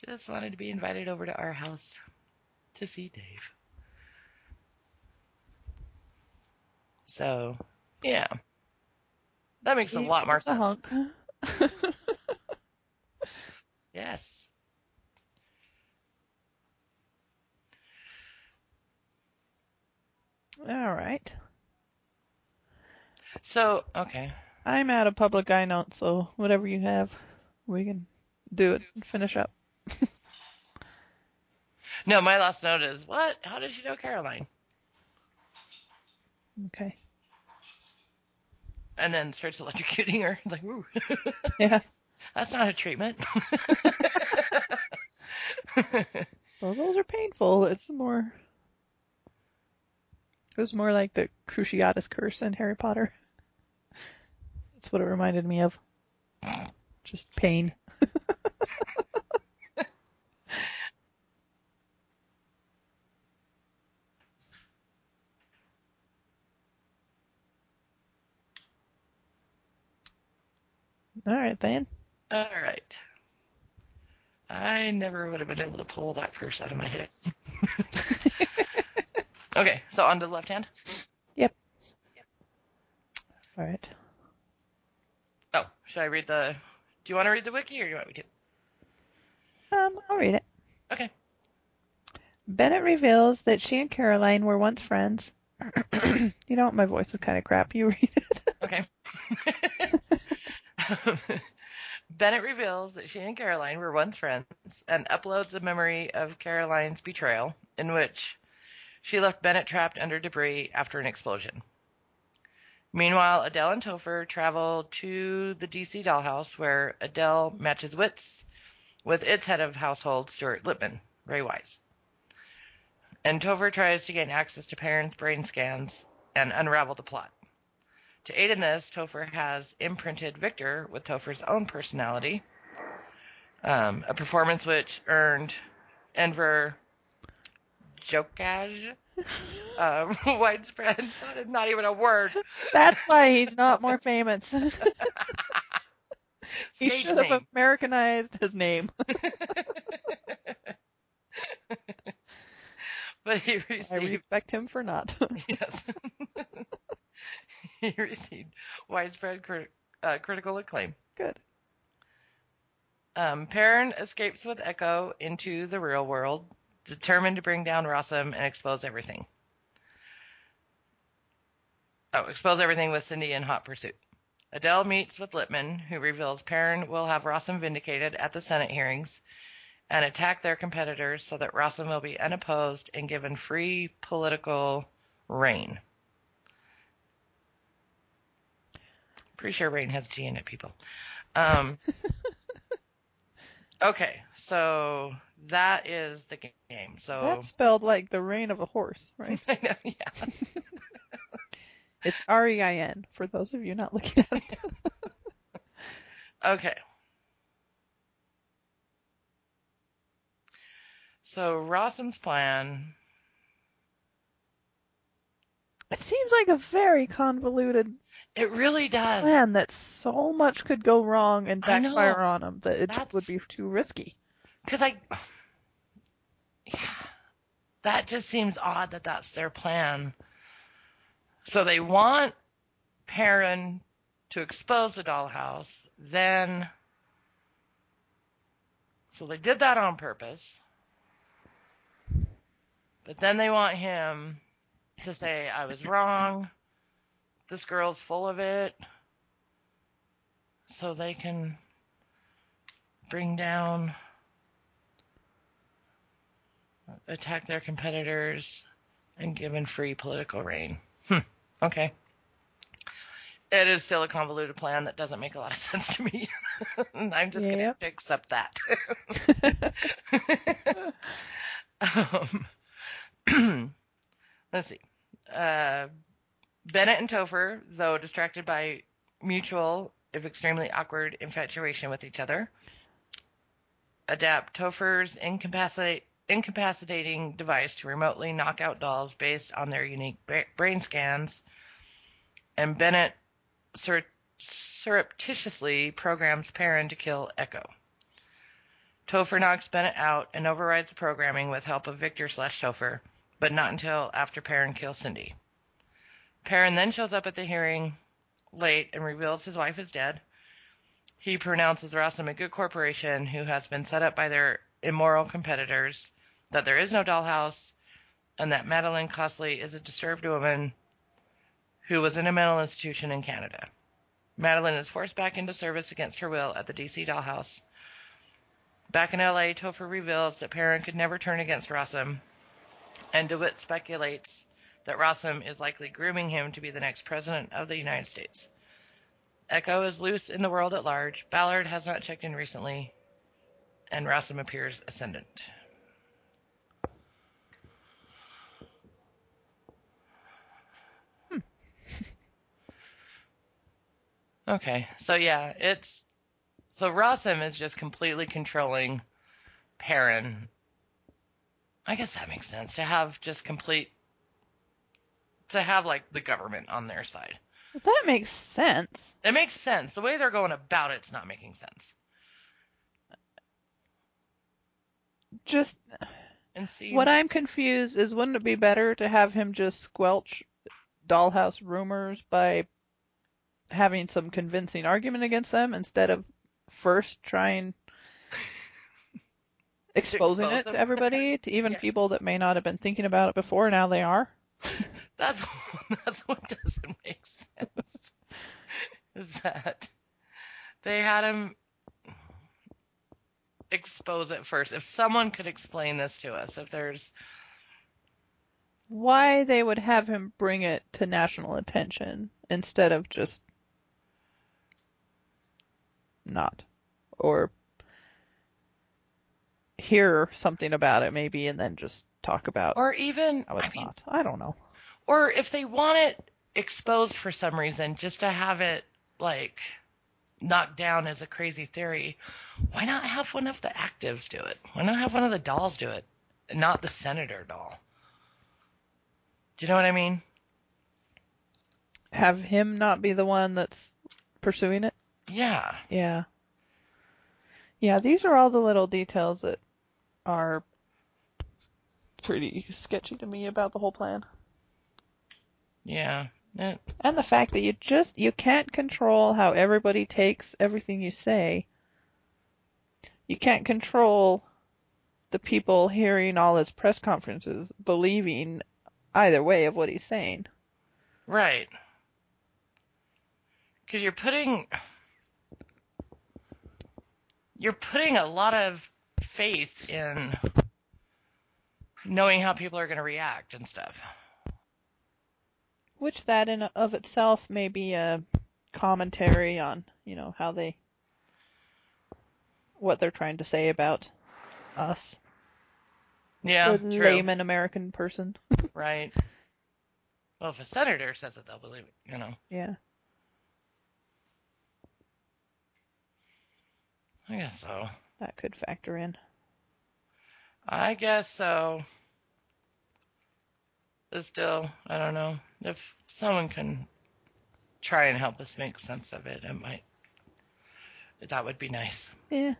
just wanted to be invited over to our house to see Dave. So, yeah. That makes a lot more sense. Yes. All right. So, okay. I'm out of public eye notes, so whatever you have, we can do it and finish up. No, my last note is what? How did you know Caroline? Okay. And then starts electrocuting her. It's like, ooh, Yeah. that's not a treatment. Well, those are painful. It's more. It was more like the Cruciatus curse in Harry Potter. That's what it reminded me of. Just pain. All right then. All right. I never would have been able to pull that curse out of my head. okay, so on to the left hand. Yep. yep. All right. Oh, should I read the? Do you want to read the wiki or do you want me to? Um, I'll read it. Okay. Bennett reveals that she and Caroline were once friends. you know what? My voice is kind of crap. You read it. Okay. Bennett reveals that she and Caroline were once friends and uploads a memory of Caroline's betrayal, in which she left Bennett trapped under debris after an explosion. Meanwhile, Adele and Topher travel to the DC dollhouse where Adele matches wits with its head of household, Stuart Lippman, Ray Wise. And Topher tries to gain access to parents' brain scans and unravel the plot. To aid in this, Topher has imprinted Victor with Topher's own personality, um, a performance which earned Enver Gjokaj um, widespread. Not even a word. That's why he's not more famous. he should have. Americanized his name. But he I respect him for not. yes. he received widespread crit- uh, critical acclaim. Good. Um, Perrin escapes with Echo into the real world, determined to bring down Rossum and expose everything. Oh, expose everything with Cindy in hot pursuit. Adele meets with Lippman, who reveals Perrin will have Rossum vindicated at the Senate hearings and attack their competitors so that Rossum will be unopposed and given free political reign. Pretty sure reign has a G in it, people. Um, okay, so that is the game. So That's spelled like the reign of a horse, right? I know, yeah. It's R E I N for those of you not looking at it. Okay. So Rossum's plan. It seems like a very convoluted It really does. plan that so much could go wrong and backfire on him that it just would be too risky. Because I. Yeah. That just seems odd that that's their plan. So they want Perrin to expose the dollhouse, then. So they did that on purpose. But then they want him to say, I was wrong. This girl's full of it. So they can bring down attack their competitors and given free political reign. Hmm. Okay. It is still a convoluted plan that doesn't make a lot of sense to me. I'm just going to have to accept that. um, let's see. Uh, Bennett and Topher, though distracted by mutual, if extremely awkward, infatuation with each other, adapt Topher's incapacitating device to remotely knock out dolls based on their unique ba- brain scans, and Bennett sur- surreptitiously programs Perrin to kill Echo. Topher knocks Bennett out and overrides the programming with help of Victor slash Topher, but not until after Perrin kills Cindy. Perrin then shows up at the hearing late and reveals his wife is dead. He pronounces Rossum a good corporation who has been set up by their immoral competitors, that there is no dollhouse, and that Madeline Costley is a disturbed woman who was in a mental institution in Canada. Madeline is forced back into service against her will at the DC dollhouse. Back in LA, Topher reveals that Perrin could never turn against Rossum, and DeWitt speculates that Rossum is likely grooming him to be the next president of the United States. Echo is loose in the world at large. Ballard has not checked in recently, and Rossum appears ascendant. Hmm. Okay, so yeah, it's so Rossum is just completely controlling Perrin. I guess that makes sense to have just complete to have like the government on their side. That makes sense. It makes sense. The way they're going about it's not making sense. Just And see what I'm confused is wouldn't it be better to have him just squelch dollhouse rumors by having some convincing argument against them instead of first trying exposing expose it them. to everybody, to even Yeah. people that may not have been thinking about it before, now they are? That's that's what doesn't make sense. Is that they had him expose it first. If someone could explain this to us, if there's Why they would have him bring it to national attention instead of just not. Or hear something about it maybe and then just talk about or even how I it's mean, not. I don't know. Or if they want it exposed for some reason, just to have it like knocked down as a crazy theory, why not have one of the actives do it? Why not have one of the dolls do it, not the senator doll? Do you know what I mean? Have him not be the one that's pursuing it? Yeah. Yeah. Yeah, these are all the little details that are pretty sketchy to me about the whole plan. Yeah. It, And the fact that you just you can't control how everybody takes everything you say. You can't control the people hearing all his press conferences believing either way of what he's saying. right. Because you're putting you're putting a lot of faith in knowing how people are going to react and stuff. Which that in of itself may be a commentary on, you know, how they what they're trying to say about us. Yeah, the true. layman American person. Right. Well, if a senator says it, they'll believe it. You know. Yeah. I guess so. That could factor in. I guess so. But still, I don't know. If someone can try and help us make sense of it, it might. That would be nice. Yeah.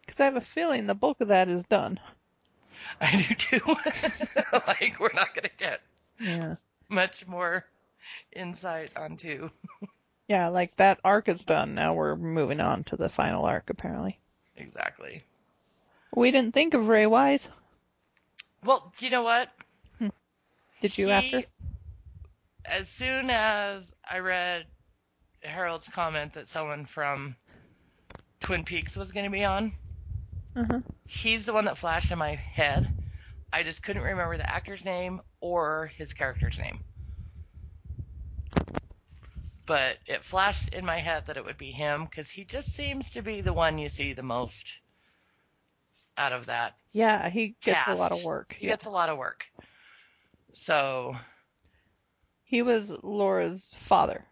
Because I have a feeling the bulk of that is done. I do too. like, we're not going to get Yeah. much more insight onto. Yeah, like that arc is done. Now we're moving on to the final arc, apparently. Exactly. We didn't think of Ray Wise. Well, do you know what? Hmm. Did you He- after? As soon as I read Harold's comment that someone from Twin Peaks was going to be on, Uh-huh. he's the one that flashed in my head. I just couldn't remember the actor's name or his character's name. But it flashed in my head that it would be him because he just seems to be the one you see the most out of that. Yeah, he gets a lot of work. He Yeah. gets a lot of work. So, He was Laura's father.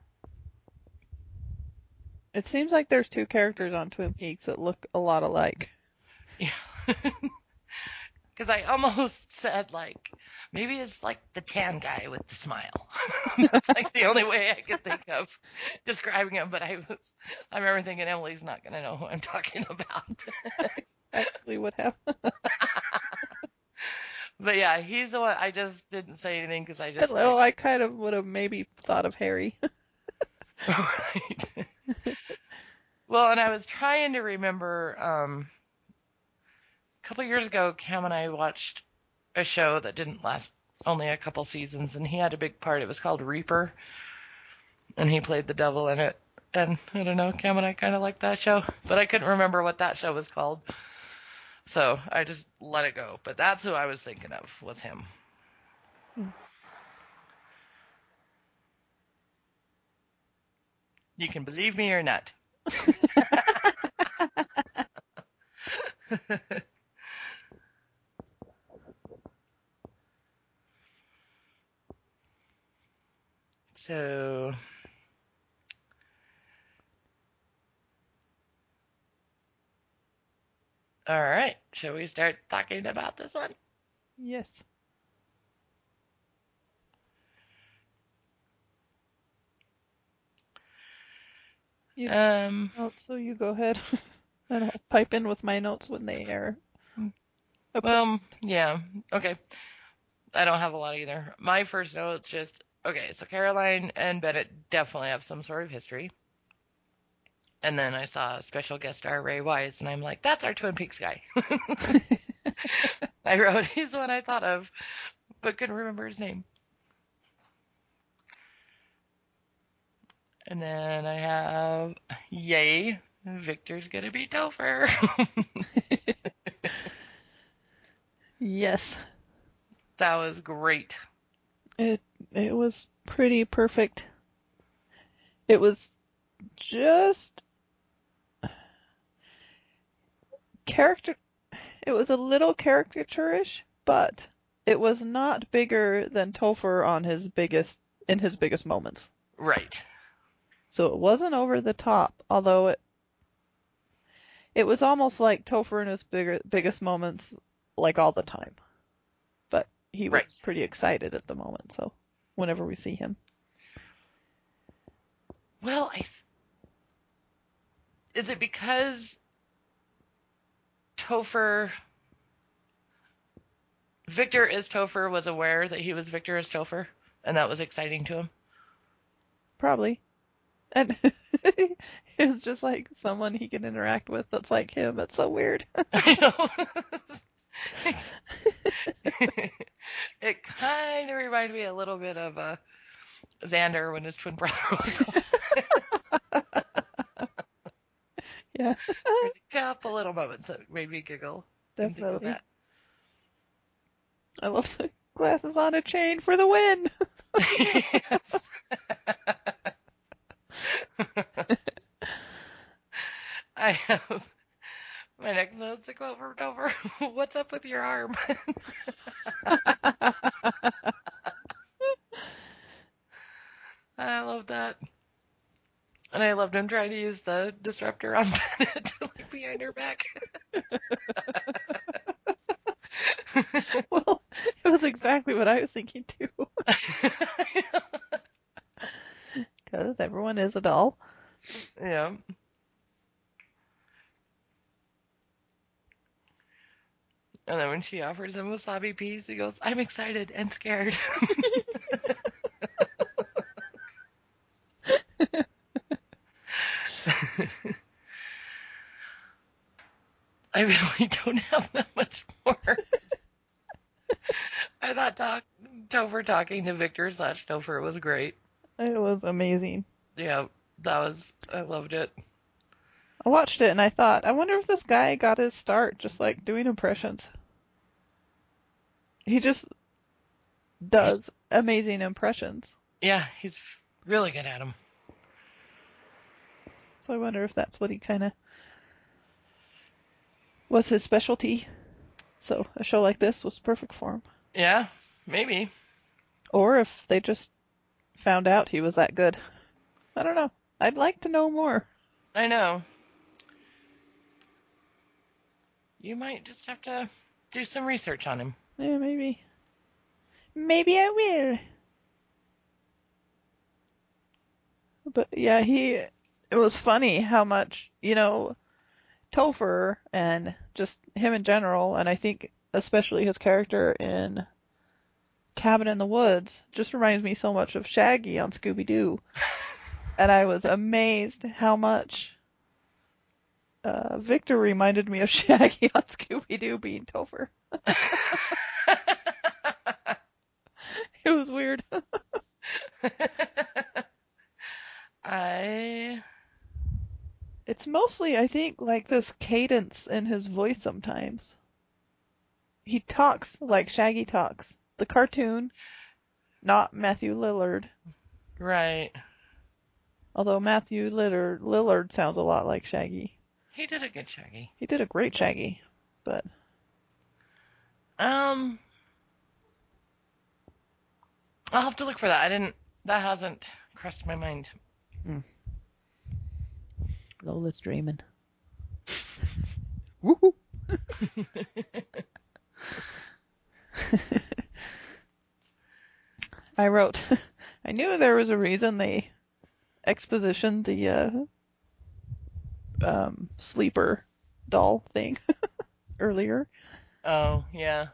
It seems like there's two characters on Twin Peaks that look a lot alike. yeah. Because I almost said, like, maybe it's like the tan guy with the smile. That's like the only way I could think of describing him. But I was, I remember thinking Emily's not going to know who I'm talking about. Actually, would have. But yeah, he's the one. I just didn't say anything because I just. well, I kind of would have maybe thought of Harry. right. well, and I was trying to remember. Um, a couple years ago, Cam and I watched a show that didn't last only a couple seasons, and he had a big part. It was called Reaper, and he played the devil in it. And I don't know, Cam and I kind of liked that show, but I couldn't remember what that show was called. So I just let it go. But that's who I was thinking of was him. Hmm. You can believe me or not. so all right shall we start talking about this one yes. You Um, notes, so you go ahead. and I'll pipe in with my notes when they are. well, yeah, okay. I don't have a lot either. My first note's just okay. So Caroline and Bennett definitely have some sort of history. And then I saw special guest star Ray Wise, and I'm like, that's our Twin Peaks guy. I wrote, he's the one I thought of, but couldn't remember his name. And then I have, yay, Victor's gonna be Topher. yes, that was great. it it was pretty perfect. It was just character. It was a little caricaturish, but it was not bigger than Topher on his biggest in his biggest moments. Right. So it wasn't over the top, although it it was almost like Topher in his bigger, biggest moments, like all the time. But he was Right. pretty excited at the moment, so whenever we see him. Well, I. Th- is it because Topher. Victor as Topher was aware that he was Victor as Topher, and that was exciting to him? Probably. And it was just like someone he can interact with that's like him. It's so weird. I know. it kind of reminded me a little bit of uh, Xander when his twin brother was. yeah, There's a couple little moments that made me giggle. and think of definitely. that. I love the glasses on a chain for the win. yes. I have my next note's a quote from Dover. What's up with your arm? I love that. And I loved him trying to use the disruptor on Bennett like behind her back. well, it was exactly what I was thinking too. Because everyone is a doll. yeah. And then when she offers him wasabi peas, he goes, I'm excited and scared. I really don't have that much more. I thought talk, Topher talking to Victor slash Topher was great. It was amazing. Yeah, that was, I loved it. I watched it and I thought, I wonder if this guy got his start just like doing impressions. He just does amazing impressions. Yeah, he's really good at them. So I wonder if that's what he kind of was his specialty. So a show like this was perfect for him. Yeah, maybe. Or if they just found out he was that good. I don't know. I'd like to know more. I know. You might just have to do some research on him. Yeah, maybe. Maybe I will. But yeah, he. It was funny how much you know, Topher and just him in general, and I think especially his character in Cabin in the Woods, just reminds me so much of Shaggy on Scooby Doo, and I was amazed how much. Uh, Victor reminded me of Shaggy on Scooby Doo being Topher. It was weird. I It's mostly, I think, like this cadence in his voice sometimes. He talks like Shaggy talks. The cartoon, not Matthew Lillard. right. Although Matthew Lillard, Lillard sounds a lot like Shaggy. He did a good Shaggy. He did a great Shaggy, but Um, I'll have to look for that. I didn't. That hasn't crossed my mind. Lola's dreaming. Woohoo! I wrote, I knew there was a reason they expositioned the uh, um, sleeper doll thing earlier. Oh, yeah.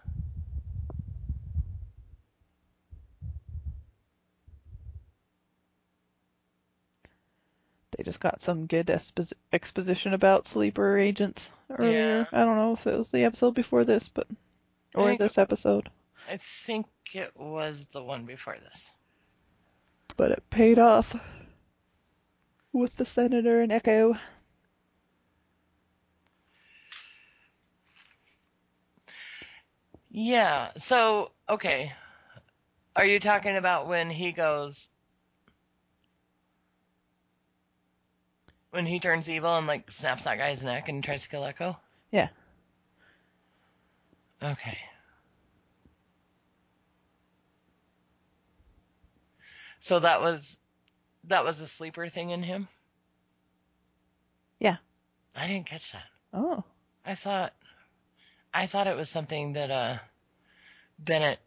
They just got some good exposi- exposition about sleeper agents earlier. I don't know if it was the episode before this, but or this episode, I think it was the one before this. but it paid off with the senator and Echo. Yeah. So, okay. Are you talking about when he goes when he turns evil and like snaps that guy's neck and tries to kill Echo? Yeah. Okay. So that was that was a sleeper thing in him? Yeah. I didn't catch that. Oh, I thought I thought it was something that uh Bennett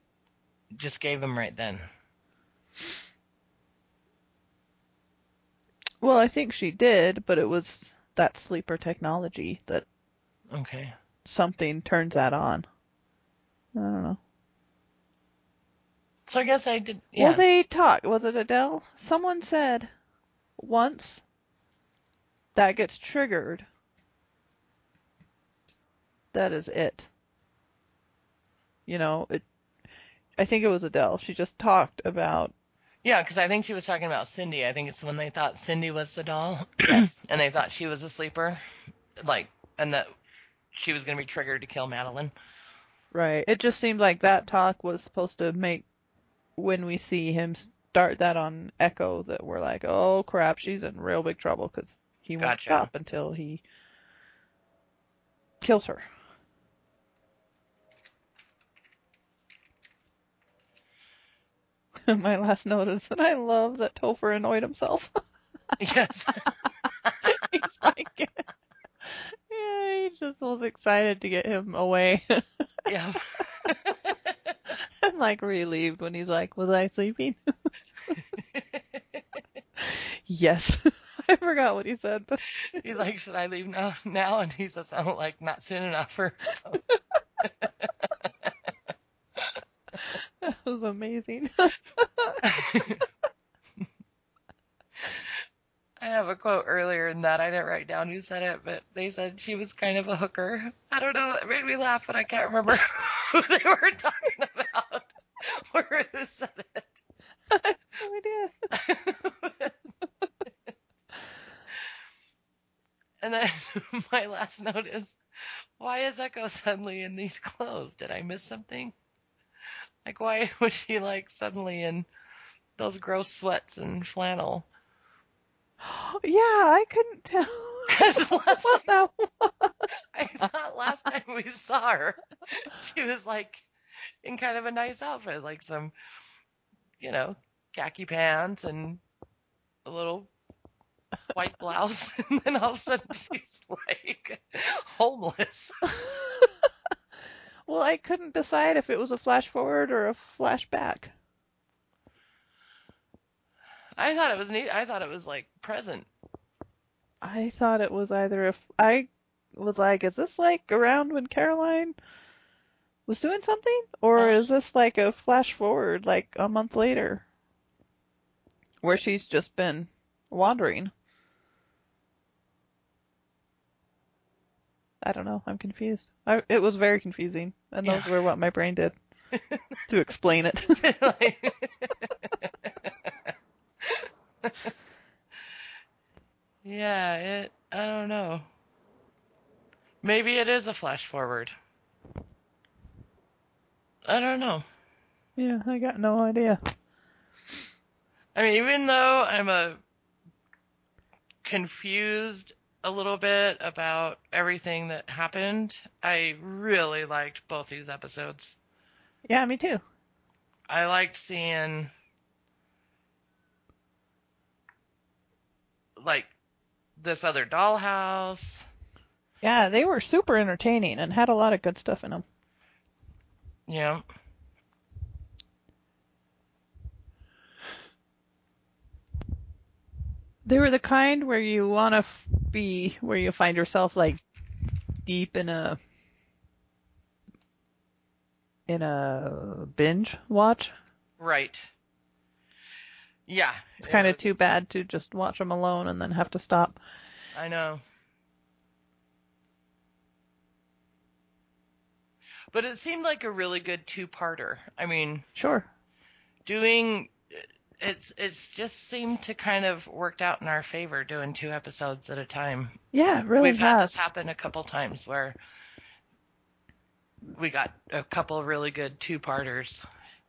just gave him right then. Well, I think she did, but it was that sleeper technology that Okay. something turns that on. I don't know. So I guess I did yeah. Well, they talked. Was it Adele? Someone said once that gets triggered, that is it. You know, it. I think it was Adele. She just talked about. Yeah, because I think she was talking about Cindy. I think it's when they thought Cindy was the doll, and they thought she was a sleeper, like, and that she was going to be triggered to kill Madeline. Right. It just seemed like that talk was supposed to make when we see him start that on Echo that we're like, oh crap, she's in real big trouble because he won't stop until he kills her. My last note is that I love that Topher annoyed himself. Yes. He's like, yeah, he just was excited to get him away yeah. and like relieved when he's like, was I sleeping? yes. I forgot what he said, but He's like, should I leave now? Now, and he says, "I'm like, not soon enough." So. that was amazing. I have a quote earlier in that I didn't write down who said it, but they said she was kind of a hooker. I don't know. It made me laugh, but I can't remember who they were talking about or who said it. no idea. And then my last note is, why is Echo suddenly in these clothes? Did I miss something? Like, why was she like suddenly in those gross sweats and flannel? Yeah, I couldn't tell. Because last what I, that was. I thought last time we saw her, she was like in kind of a nice outfit, like some, you know, khaki pants and a little white blouse, and then all of a sudden she's like homeless. Well, I couldn't decide if it was a flash forward or a flashback. I thought it was neat. I thought it was like present. I thought it was either if I was like, is this like around when Caroline was doing something, or Uh. is this like a flash forward, like a month later, where she's just been wandering? I don't know. I'm confused. I, it was very confusing, and those Yeah. were what my brain did to explain it. Yeah, it. I don't know. Maybe it is a flash forward. I don't know. yeah, I got no idea. I mean, even though I'm a confused a little bit about everything that happened, I really liked both these episodes. Yeah, me too. I liked seeing like this other dollhouse. Yeah, they were super entertaining and had a lot of good stuff in them. Yeah. They were the kind where you want to f- be, where you find yourself like deep in a in a binge watch. Right. Yeah. It's kind of too bad to just watch them alone and then have to stop. I know. But it seemed like a really good two-parter. I mean, Sure. doing it's it's just seemed to kind of worked out in our favor doing two episodes at a time. Yeah, really We've had this happen a couple times where we got a couple really good two-parters.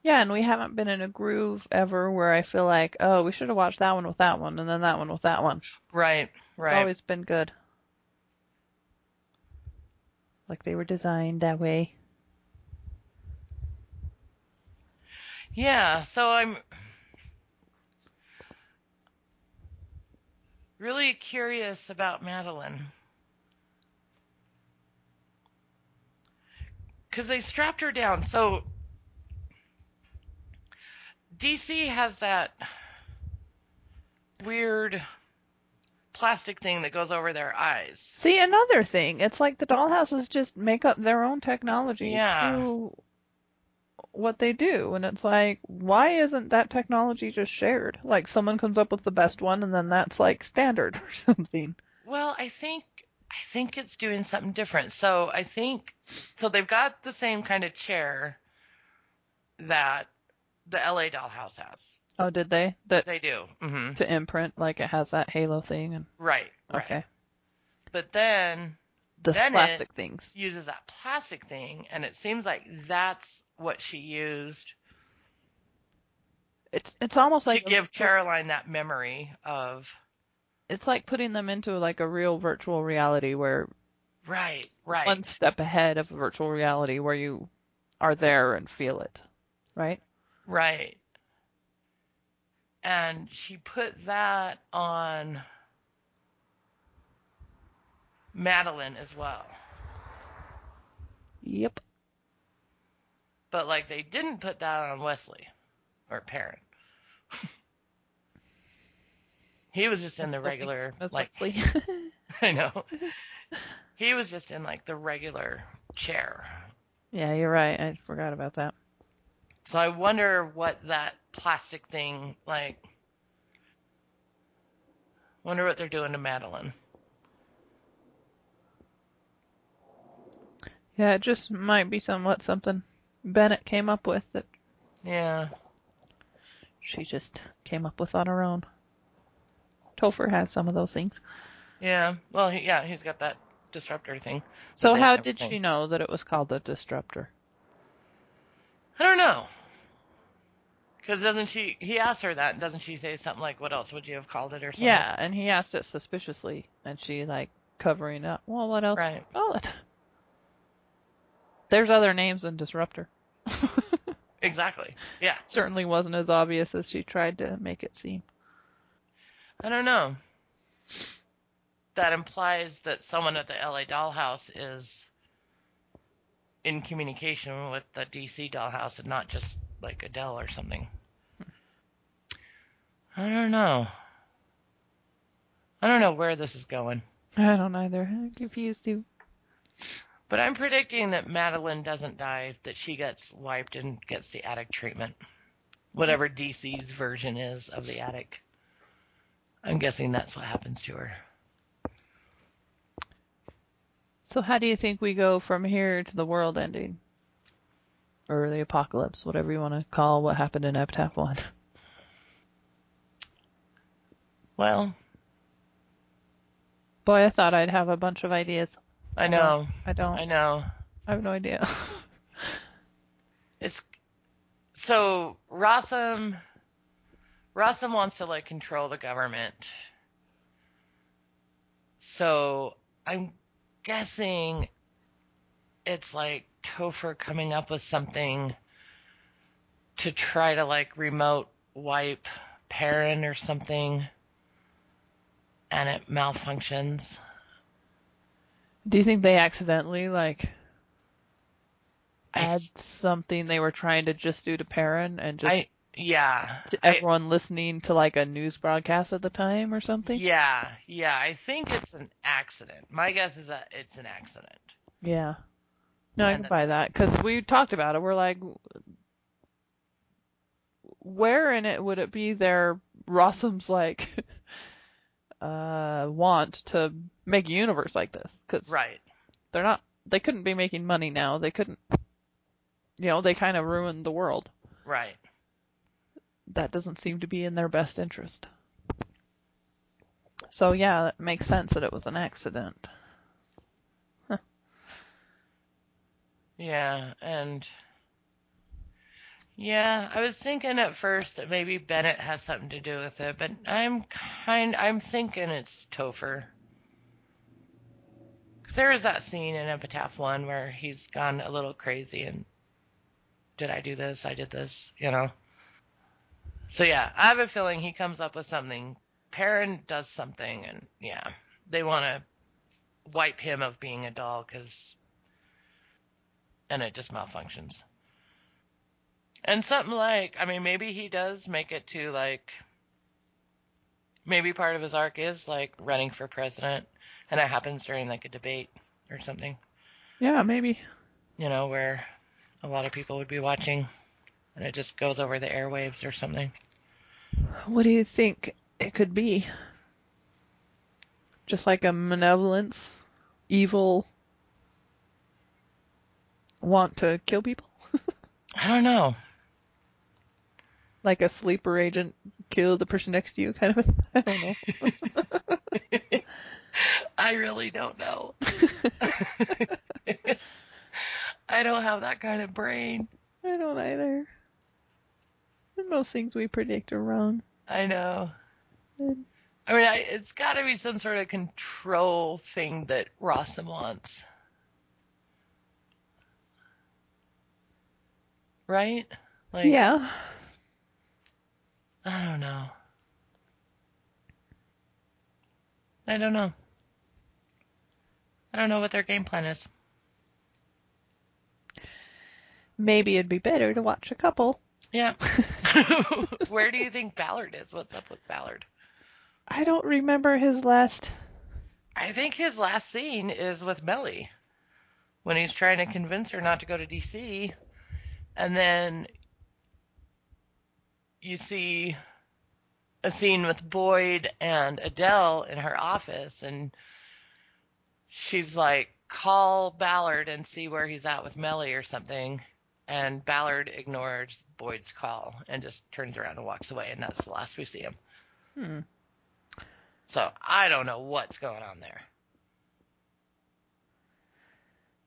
Yeah, and we haven't been in a groove ever where I feel like, oh, we should have watched that one with that one and then that one with that one. Right, right. It's always been good. Like they were designed that way. Yeah, so I'm really curious about Madeline. Because they strapped her down. So DC has that weird plastic thing that goes over their eyes. See, another thing, it's like the dollhouses just make up their own technology Yeah. to what they do. And it's like, why isn't that technology just shared? Like someone comes up with the best one and then that's like standard or something. Well, I think I think it's doing something different. So I think so they've got the same kind of chair that the LA Dollhouse has. Oh, did they? That They do. hmm to imprint, like it has that halo thing and Right. Right. okay. But then The Then plastic things. uses that plastic thing, and it seems like that's what she used It's it's almost like to give Caroline that memory of it's like putting them into like a real virtual reality where right, right, one step ahead of a virtual reality where you are there and feel it. Right? right. And she put that on Madeline as well. Yep. But like they didn't put that on Wesley or Perrin. he was just in the regular like Wesley. I know. He was just in like the regular chair. yeah, you're right. I forgot about that. So I wonder what that plastic thing like wonder what they're doing to Madeline. Yeah, it just might be somewhat something Bennett came up with that Yeah. she just came up with on her own. Topher has some of those things. Yeah. Well, he, yeah, he's got that disruptor thing. So how did she know that it was called the disruptor? I don't know. Cuz doesn't she he asked her that and doesn't she say something like what else would you have called it or something? Yeah, and he asked it suspiciously, and she like covering up. Well, what else Right. call it? There's other names than disruptor. Exactly. Yeah. Certainly wasn't as obvious as she tried to make it seem. I don't know. That implies that someone at the LA dollhouse is in communication with the DC dollhouse and not just like Adele or something. I don't know. I don't know where this is going. I don't either. I'm confused too. But I'm predicting that Madeline doesn't die, that she gets wiped and gets the attic treatment. Whatever DC's version is of the attic. I'm guessing that's what happens to her. So how do you think we go from here to the world ending? Or the apocalypse, whatever you want to call what happened in Epitaph 1. Well, Boy, I thought I'd have a bunch of ideas. I know. I don't. I know. I have no idea. It's so Rossum Rossum wants to like control the government. So I'm guessing it's like Topher coming up with something to try to like remote wipe Perrin or something and it malfunctions. Do you think they accidentally, like, I add something they were trying to just do to Perrin and just I Yeah. to I- everyone listening to like a news broadcast at the time or something. yeah, yeah. I think it's an accident. My guess is that it's an accident. Yeah. No, I And can buy that because we talked about it. We're like, where in it would it be their Rossum's like uh want to make a universe like this? Because Right. they're not. They couldn't be making money now. They couldn't. You know, they kind of ruined the world. Right. That doesn't seem to be in their best interest. So yeah, that makes sense that it was an accident. Yeah, and yeah, I was thinking at first that maybe Bennett has something to do with it, but I'm kind I'm thinking it's Topher. There is that scene in Epitaph 1 where he's gone a little crazy and did I do this? I did this, you know. So yeah, I have a feeling he comes up with something. Perrin does something and yeah, they want to wipe him of being a doll cuz and it just malfunctions. And something like, I mean, maybe he does make it to like, maybe part of his arc is like running for president, and it happens during like a debate or something, Yeah, maybe. you know, where a lot of people would be watching, and it just goes over the airwaves or something. What do you think it could be? Just like a malevolence, evil want to kill people? I don't know. Like a sleeper agent kill the person next to you kind of I don't know. I really don't know. I don't have that kind of brain. I don't either. And most things we predict are wrong. I know. And I mean, I, it's got to be some sort of control thing that Rossum wants. Right? Like, yeah. I don't know. I don't know. I don't know what their game plan is. Maybe it'd be better to watch a couple. Yeah. Where do you think Ballard is? What's up with Ballard? I don't remember his last I think his last scene is with Mellie when he's trying to convince her not to go to DC. And then you see a scene with Boyd and Adele in her office, and she's like, call Ballard and see where he's at with Mellie or something. And Ballard ignores Boyd's call and just turns around and walks away, and that's the last we see him. Hmm. So I don't know what's going on there.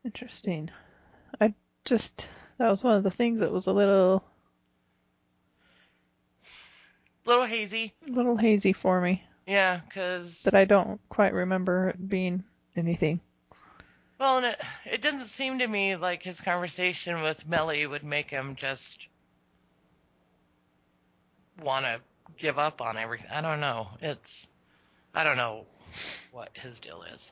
Interesting. I just that was one of the things that was a little little hazy. little hazy for me. Yeah, because That I don't quite remember it being anything. well, and it it doesn't seem to me like his conversation with Mellie would make him just want to give up on everything. I don't know. It's I don't know what his deal is.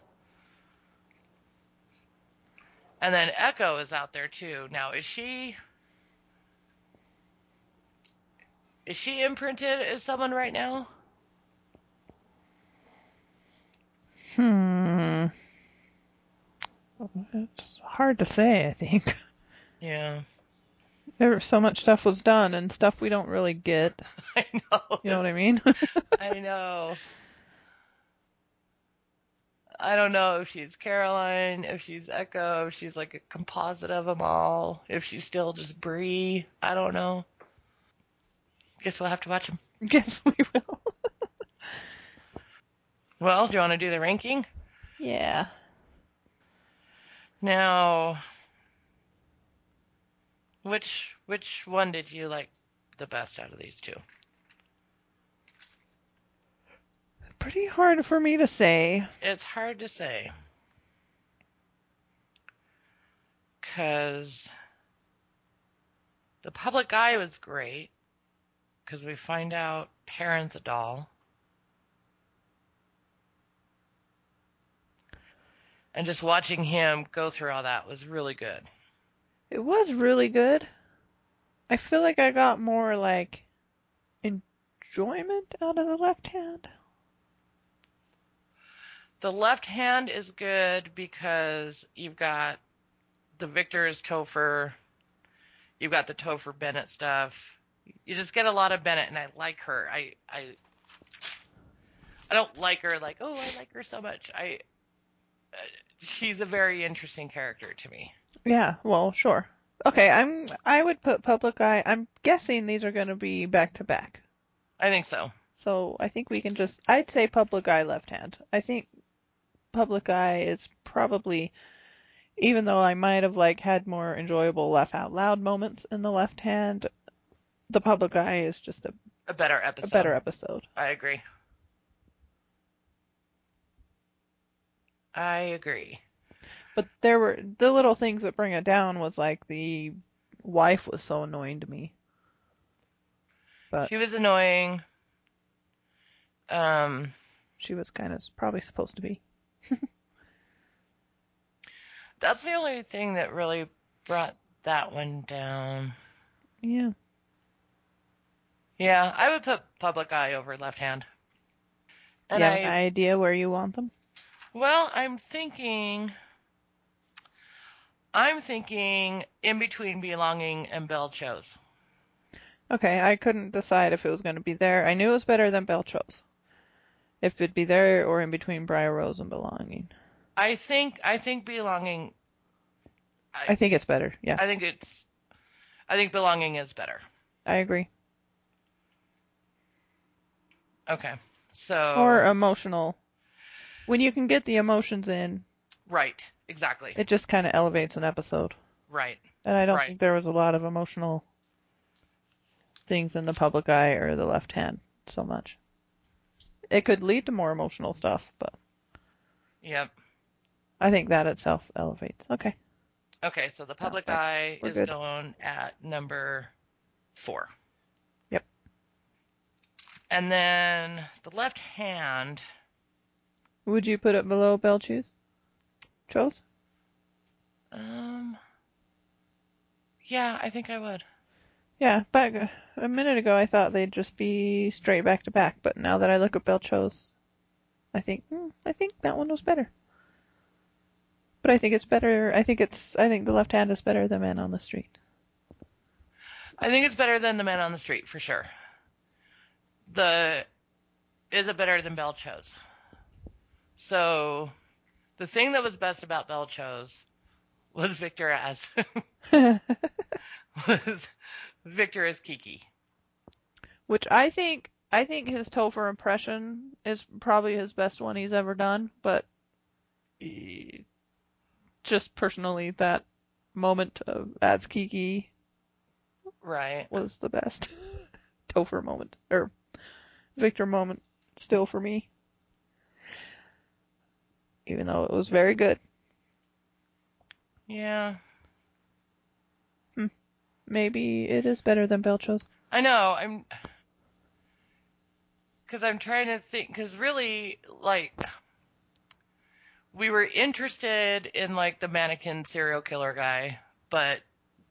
And then Echo is out there too. Now, is she is she imprinted as someone right now? Hmm. It's hard to say, I think. Yeah, There so much stuff was done and stuff we don't really get. I know. You know what I mean? I know. I don't know if she's Caroline, if she's Echo, if she's like a composite of them all, if she's still just Bree. I don't know. Guess we'll have to watch them. Guess we will. Well, do you want to do the ranking? Yeah. Now, which which one did you like the best out of these two? Pretty hard for me to say. It's hard to say. Because the public eye was great. Because we find out Perrin's a doll. And just watching him go through all that was really good. It was really good. I feel like I got more like enjoyment out of the left hand. The left hand is good because you've got the Victor is Topher. You've got the Topher Bennett stuff. You just get a lot of Bennett, and I like her. I I I don't like her like oh I like her so much. I uh, she's a very interesting character to me. Yeah, well, sure. Okay, I'm I would put Public Eye. I'm guessing these are going to be back to back. I think so. So I think we can just I'd say Public Eye left hand. I think Public Eye is probably even though I might have like had more enjoyable laugh out loud moments in the left hand, the Public Eye is just a, A better a episode. better episode. I agree. I agree. But there were the little things that bring it down was like the wife was so annoying to me. But She was annoying. Um, she was kind of probably supposed to be. that's the only thing that really brought that one down. Yeah. Yeah, I would put public eye over left hand. And you have I, an idea where you want them? well, I'm thinking, I'm thinking in between belonging and Belle Chose. Okay, I couldn't decide if it was going to be there. I knew it was better than Belle Chose. If it'd be there or in between Briar Rose and Belonging. I think, I think belonging, I think it's better. Yeah, I think it's, I think belonging is better. I agree. Okay, so Or emotional. When you can get the emotions in, right, exactly, it just kind of elevates an episode. right. And I don't Right. think there was a lot of emotional things in the public eye or the left hand so much. It could lead to more emotional stuff, but Yep. I think that itself elevates. Okay. Okay, so the public Okay, eye we're is good. going at number four. And then the left hand, Would you put it below Belchus? Chose? um, yeah, I think I would. Yeah, back a minute ago I thought they'd just be straight back to back, but now that I look at Belle Chose, I think hmm, I think that one was better. But I think it's better. I think it's. I think the left hand is better than the Man on the Street. I think it's better than the man on the street for sure. The is it better than Belle Chose? So the thing that was best about Belle Chose was Victor as was Victor as Kiki. Which I think. I think his Topher impression is probably his best one he's ever done. But just personally, that moment of as Kiki Right. was the best Topher moment or Victor moment still for me. Even though it was very good. Yeah. Hmm. Maybe it is better than Belle Chose. I know. I'm because I'm trying to think. Because really, like, we were interested in like the mannequin serial killer guy, but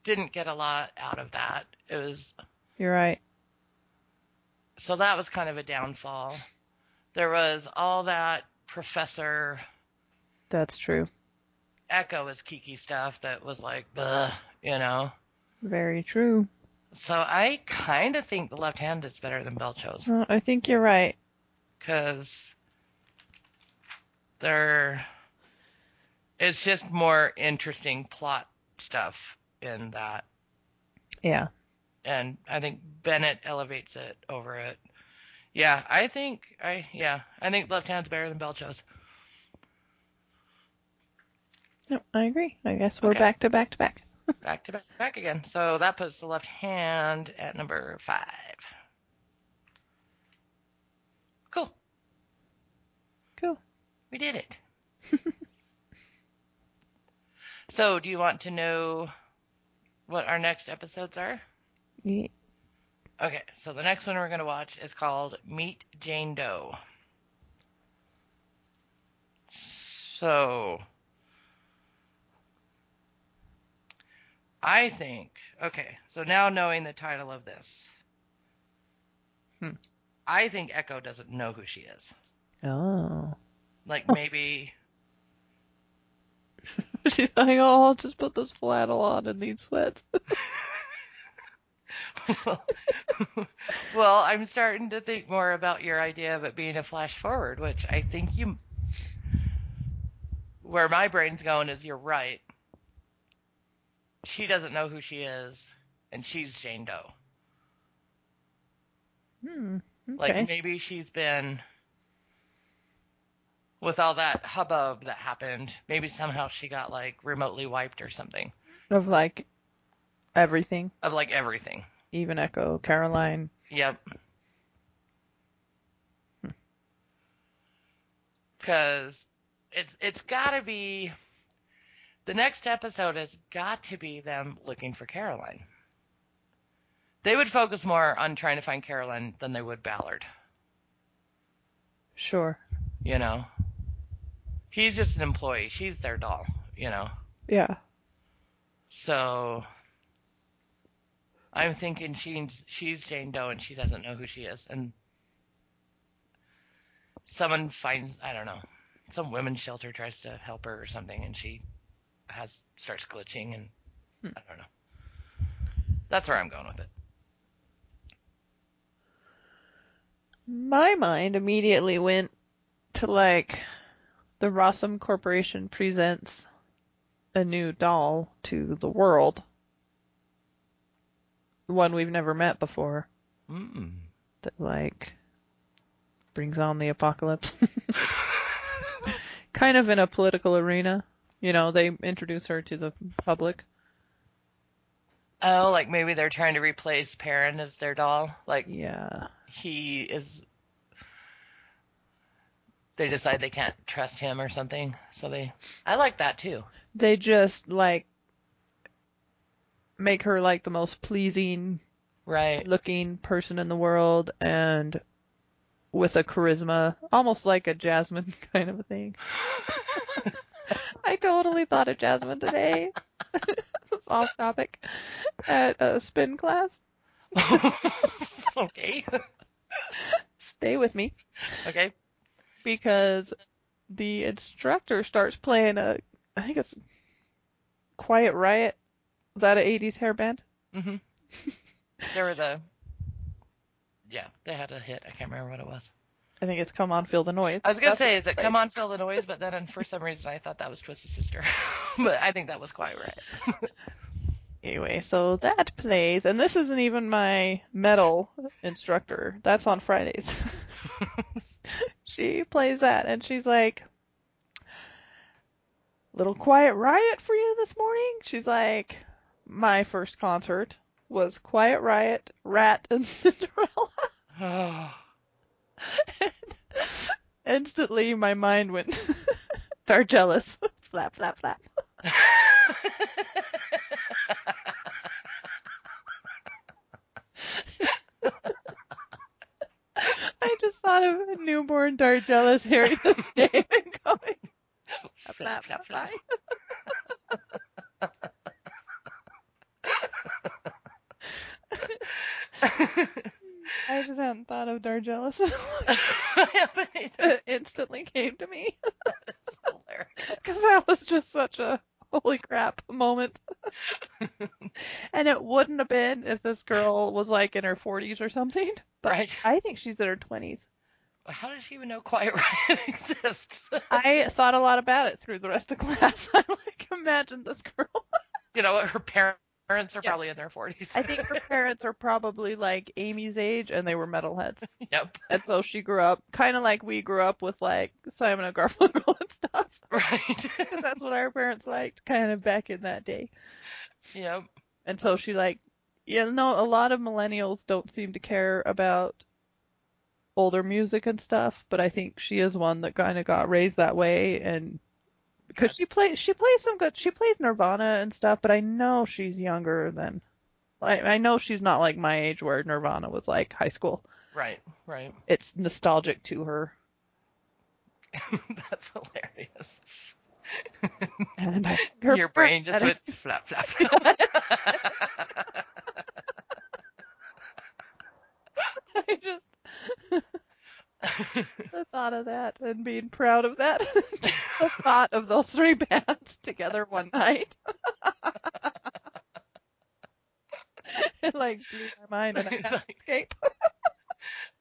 didn't get a lot out of that. It was You're right. So that was kind of a downfall. There was all that Professor That's true. Echo as Kiki stuff that was like, Buh, you know. Very true. So I kind of think the left hand is better than Belle Chose. Uh, I think you're right. because there it's just more interesting plot stuff in that Yeah. And i think bennett elevates it over it yeah i think i yeah i think left hand's better than Belle Chose Yep, I agree. I guess we're Okay. back to back to back. back to back, back again so that puts the left hand at number five cool Cool. we did it so do you want to know what our next episodes are Yeah. Okay, so the next one we're going to watch is called Meet Jane Doe. So, I think. Okay, so now knowing the title of this, Hmm. I think Echo doesn't know who she is. Oh. Like maybe. She's like, oh, I'll just put this flannel on and these sweats. well, I'm starting to think more about your idea of it being a flash forward, which I think you. Where my brain's going is you're right. She doesn't know who she is, and she's Jane Doe. Hmm. Like maybe she's been with all that hubbub that happened. Maybe somehow she got like remotely wiped or something Of like everything, of like everything. Even Echo, Caroline. Yep. Hmm. Because it's it's got to be the next episode has got to be them looking for Caroline. They would focus more on trying to find Caroline than they would Ballard. Sure. You know, he's just an employee. She's their doll. You know, Yeah. so I'm thinking she's she's Jane Doe and she doesn't know who she is, and someone finds I don't know some women's shelter tries to help her or something, and she has starts glitching, and Hmm. I don't know. That's where I'm going with it. My mind immediately went to like the Rossum Corporation presents a new doll to the world. One we've never met before Mm. that like brings on the apocalypse. kind of in a political arena. You know, they introduce her to the public. Oh, like maybe they're trying to replace Perrin as their doll. Like Yeah. he is. They decide they can't trust him or something, so they. I like that too. They just like make her like the most pleasing Right. looking person in the world and with a charisma, almost like a Jasmine kind of a thing. I totally thought of Jasmine today. it's off topic. At a spin class. okay. Stay with me. Okay. Because the instructor starts playing a, I think it's Quiet Riot. Is that an 80s hair band? hmm They were the. Yeah, they had a hit. I can't remember what it was. I think it's Come On Feel the Noise. I was gonna That's say, is it. "Come On, Feel the Noise"? But then, for some reason, I thought that was Twisted Sister. but I think that was quite right. Anyway, so that plays, and this isn't even my metal instructor. That's on Fridays. she plays that, and she's like, "Little quiet riot for you this morning." She's like, "My first concert was Quiet Riot, Ratt, and Cinderella." Oh, Instantly, my mind went Darjealous. flap, flap, flap. I just thought of a newborn Darjealous hearing this name and going, flap, flap, flap, flap. I just hadn't thought of Darjealous. I haven't either. it instantly came to me hilarious. because that was just such a holy crap moment. and it wouldn't have been if this girl was like in her 40s or something. But Right. I think she's in her 20s. How does she even know Quiet Riot exists? I thought a lot about it through the rest of class. I like imagine this girl. you know, her parents are Yes. probably in their 40s. I think her parents are probably like Amy's age and they were metalheads. yep. And so she grew up kind of like we grew up with like Simon and Garfunkel and stuff. Right. that's what our parents liked kind of back in that day. yep. And so she like, you know, a lot of millennials don't seem to care about older music and stuff, but I think she is one that kind of got raised that way and because she plays she plays some good she plays Nirvana and stuff, but I know she's younger than I I know she's not like my age where Nirvana was like high school. Right. Right. It's nostalgic to her. That's hilarious. And I, her Your brain just went flap, flap, flap. I just the thought of that and being proud of that. the thought of those three bands together one night. it like blew my mind and I had like- escape.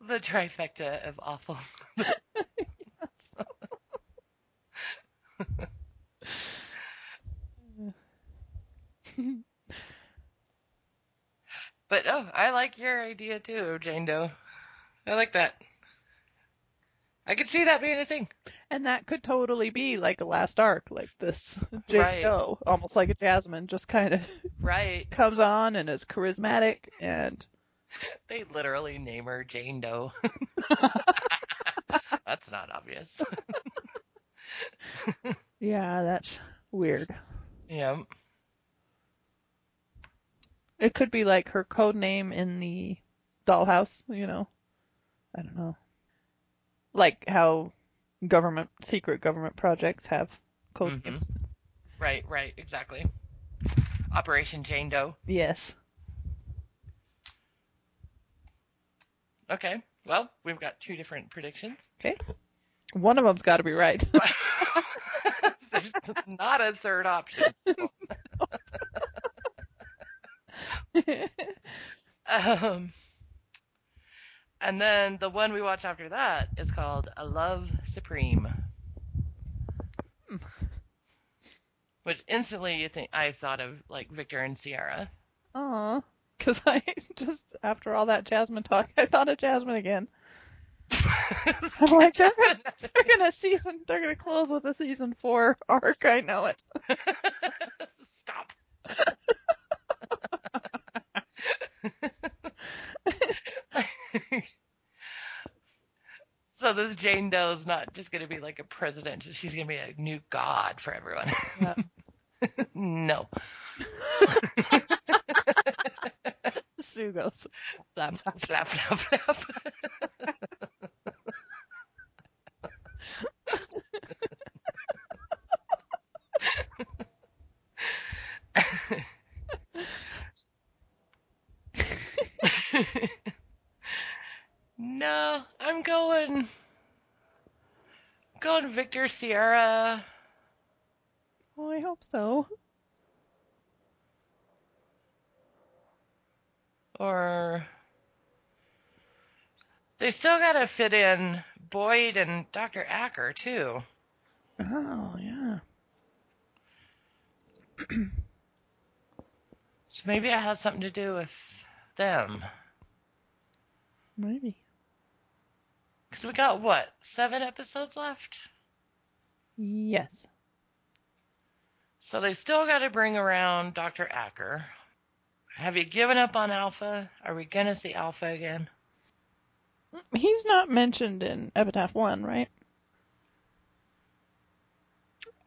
the trifecta of awful. But oh, I like your idea too, Jane Doe. I like that. I could see that being a thing. And that could totally be like a last arc, like this Jane Right. Doe, almost like a Jasmine, just kind of Right. comes on and is charismatic and They literally name her Jane Doe. That's not obvious. yeah, that's weird. yeah. It could be like her code name in the dollhouse, you know. I don't know. Like how government secret government projects have code Mhm. names. Right, right, exactly. Operation Jane Doe. Yes. Okay. Well, we've got two different predictions. Okay. One of them's got to be right. There's not a third option. Um, and then the one we watch after that is called A Love Supreme. Hmm. Which instantly you think I thought of like Victor and Sierra. Aw. Because I just, after all that Jasmine talk, I thought of Jasmine again. I'm like, they're gonna, they're gonna season, they're gonna close with a season four arc. I know it. Stop. so this Jane Doe's not just going to be like a president; she's going to be a new god for everyone. No. Sue goes, flap, flap. Flap, flap, flap. No, I'm going. Going Victor Sierra. Oh, I hope so. Or they still got to fit in Boyd and Dr. Acker too. Oh, yeah. So maybe it has something to do with them. Maybe. Because we got what seven episodes left, Yes. so they still got to bring around Dr. Acker. Have you given up on Alpha? Are we gonna see Alpha again? He's not mentioned in Epitaph 1, right?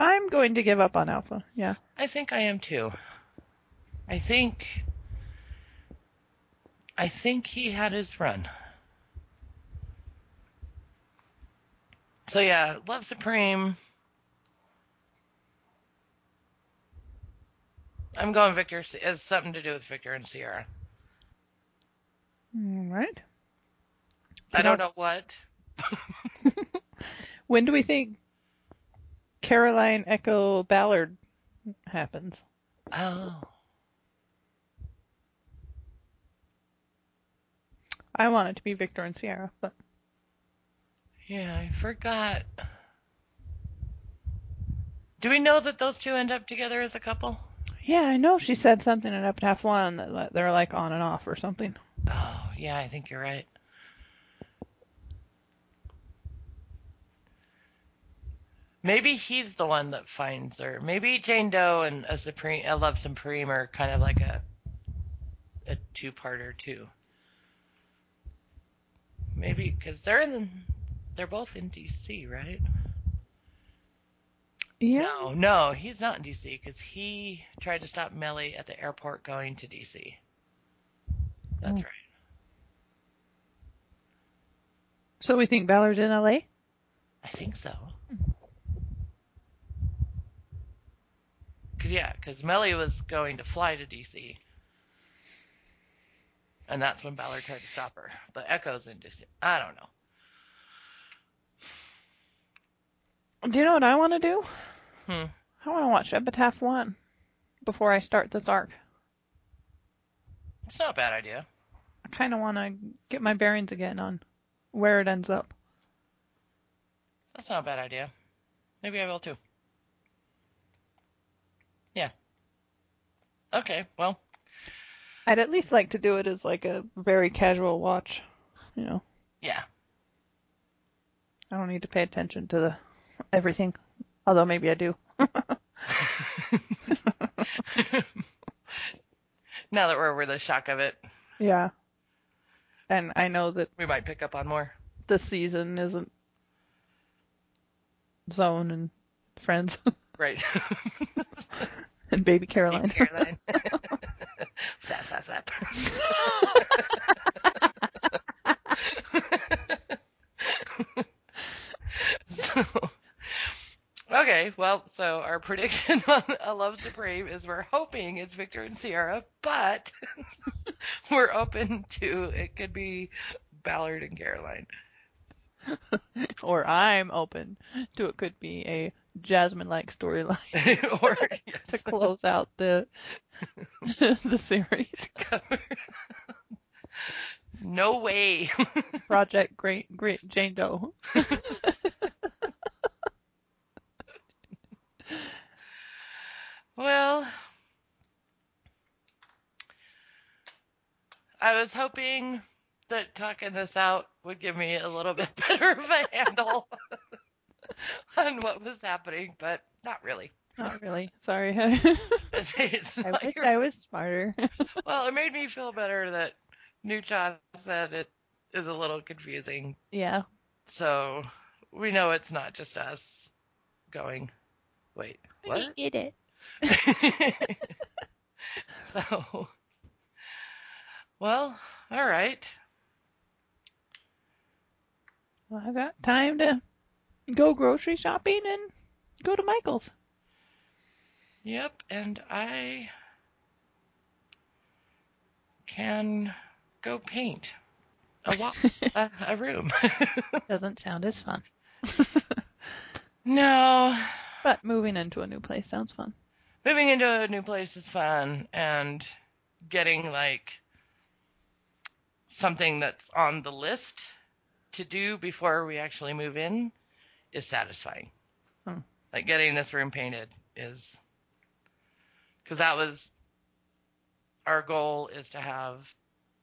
I'm going to give up on Alpha, yeah. I think I am too. I think. I think he had his run. So yeah, Love Supreme. I'm going Victor. It has something to do with Victor and Sierra. Mm, All right. I don't know What what. When do we think Caroline Echo Ballard happens? Oh, I want it to be Victor and Sierra, but yeah, I forgot. Do we know that those two end up together as a couple? yeah, I know she said something in Epitaph 1 that they're like on and off or something. Oh, yeah, I think you're right. Maybe he's the one that finds her. Maybe Jane Doe and a Supreme, a Love Supreme are kind of like a a two-parter too. Maybe because they're in, they're both in DC, right? Yeah. No, no, he's not in DC because he tried to stop Mellie at the airport going to DC. That's Oh. right. So we think Ballard's in LA? I think so. Cause yeah, because Mellie was going to fly to DC. And that's when Ballard tried to stop her. But Echo's in DC. I don't know. Do you know what I want to do? Hmm. I want to watch Epitaph 1 before I start this arc. It's not a bad idea. I kind of want to get my bearings again on where it ends up. That's not a bad idea. Maybe I will too. Yeah. Okay, well, I'd at least like to do it as like a very casual watch. You know, yeah. I don't need to pay attention to the everything. Although maybe I do. now that we're over the shock of it, Yeah. And I know that we might pick up on more. this season isn't Zone and Friends Right. and Baby Caroline. Caroline. flap, flap, flap. so, okay, well, so our prediction on A Love Supreme is we're hoping it's Victor and Sierra, but we're open to it could be Ballard and Caroline. or I'm open to it could be a Jasmine like storyline or to close out the the series. no way. Project Great Great Jane Doe. Well, I was hoping that talking this out would give me a little bit better of a handle on what was happening, but not really. Not really. Sorry. It's, it's I wish your- I was smarter. well, it made me feel better that Nucha said it is a little confusing. yeah. So we know it's not just us going, wait, what? Get it. so, well, all right. Well, I got time to go grocery shopping and go to Michael's. Yep, and I can go paint a wa- a, a room. Doesn't sound as fun. no, But moving into a new place sounds fun. moving into a new place is fun, and getting like something that's on the list to do before we actually move in is satisfying. Hmm. Like getting this room painted is because that was our goal is to have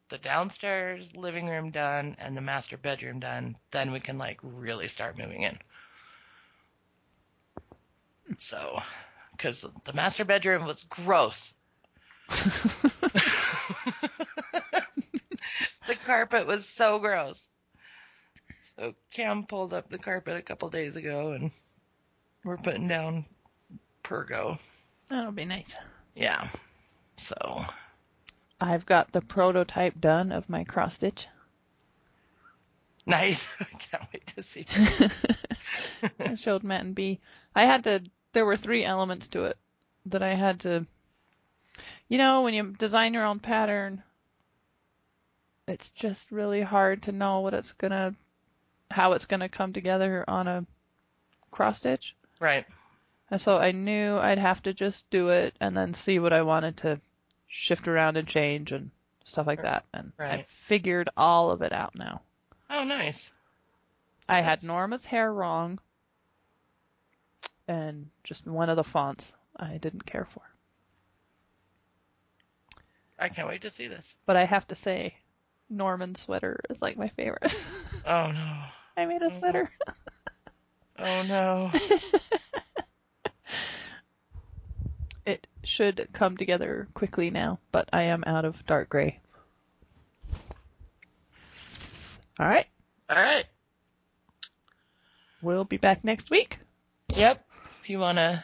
the downstairs living room done and the master bedroom done. Then we can like really start moving in. So, because the master bedroom was gross. the carpet was so gross. So Cam pulled up the carpet a couple days ago and we're putting down Pergo. That'll be nice. Yeah. So, I've got the prototype done of my cross stitch. nice. I can't wait to see. I showed Matt and B. I had to. There were three elements to it that I had to. You know, when you design your own pattern, it's just really hard to know what it's gonna, how it's gonna come together on a cross stitch. Right. And so I knew I'd have to just do it and then see what I wanted to shift around and change and stuff like that. And I figured all of it out now. Oh, nice. I had Norma's hair wrong, and just one of the fonts I didn't care for. I can't wait to see this. But I have to say, Norman's sweater is like my favorite. Oh, no. I made a Mhm. sweater. Oh, no. It should come together quickly now, but I am out of dark gray. All right, All right. we'll be back next week. Yep. If you want to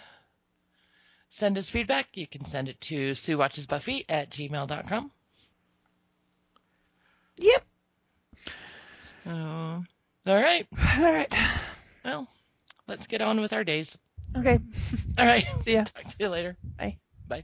send us feedback, you can send it to SueWatchesBuffy at gmail.com. Yep. So, all right. All right. Well, let's get on with our days. Okay. All right. See ya. Talk to you later. Bye. Bye.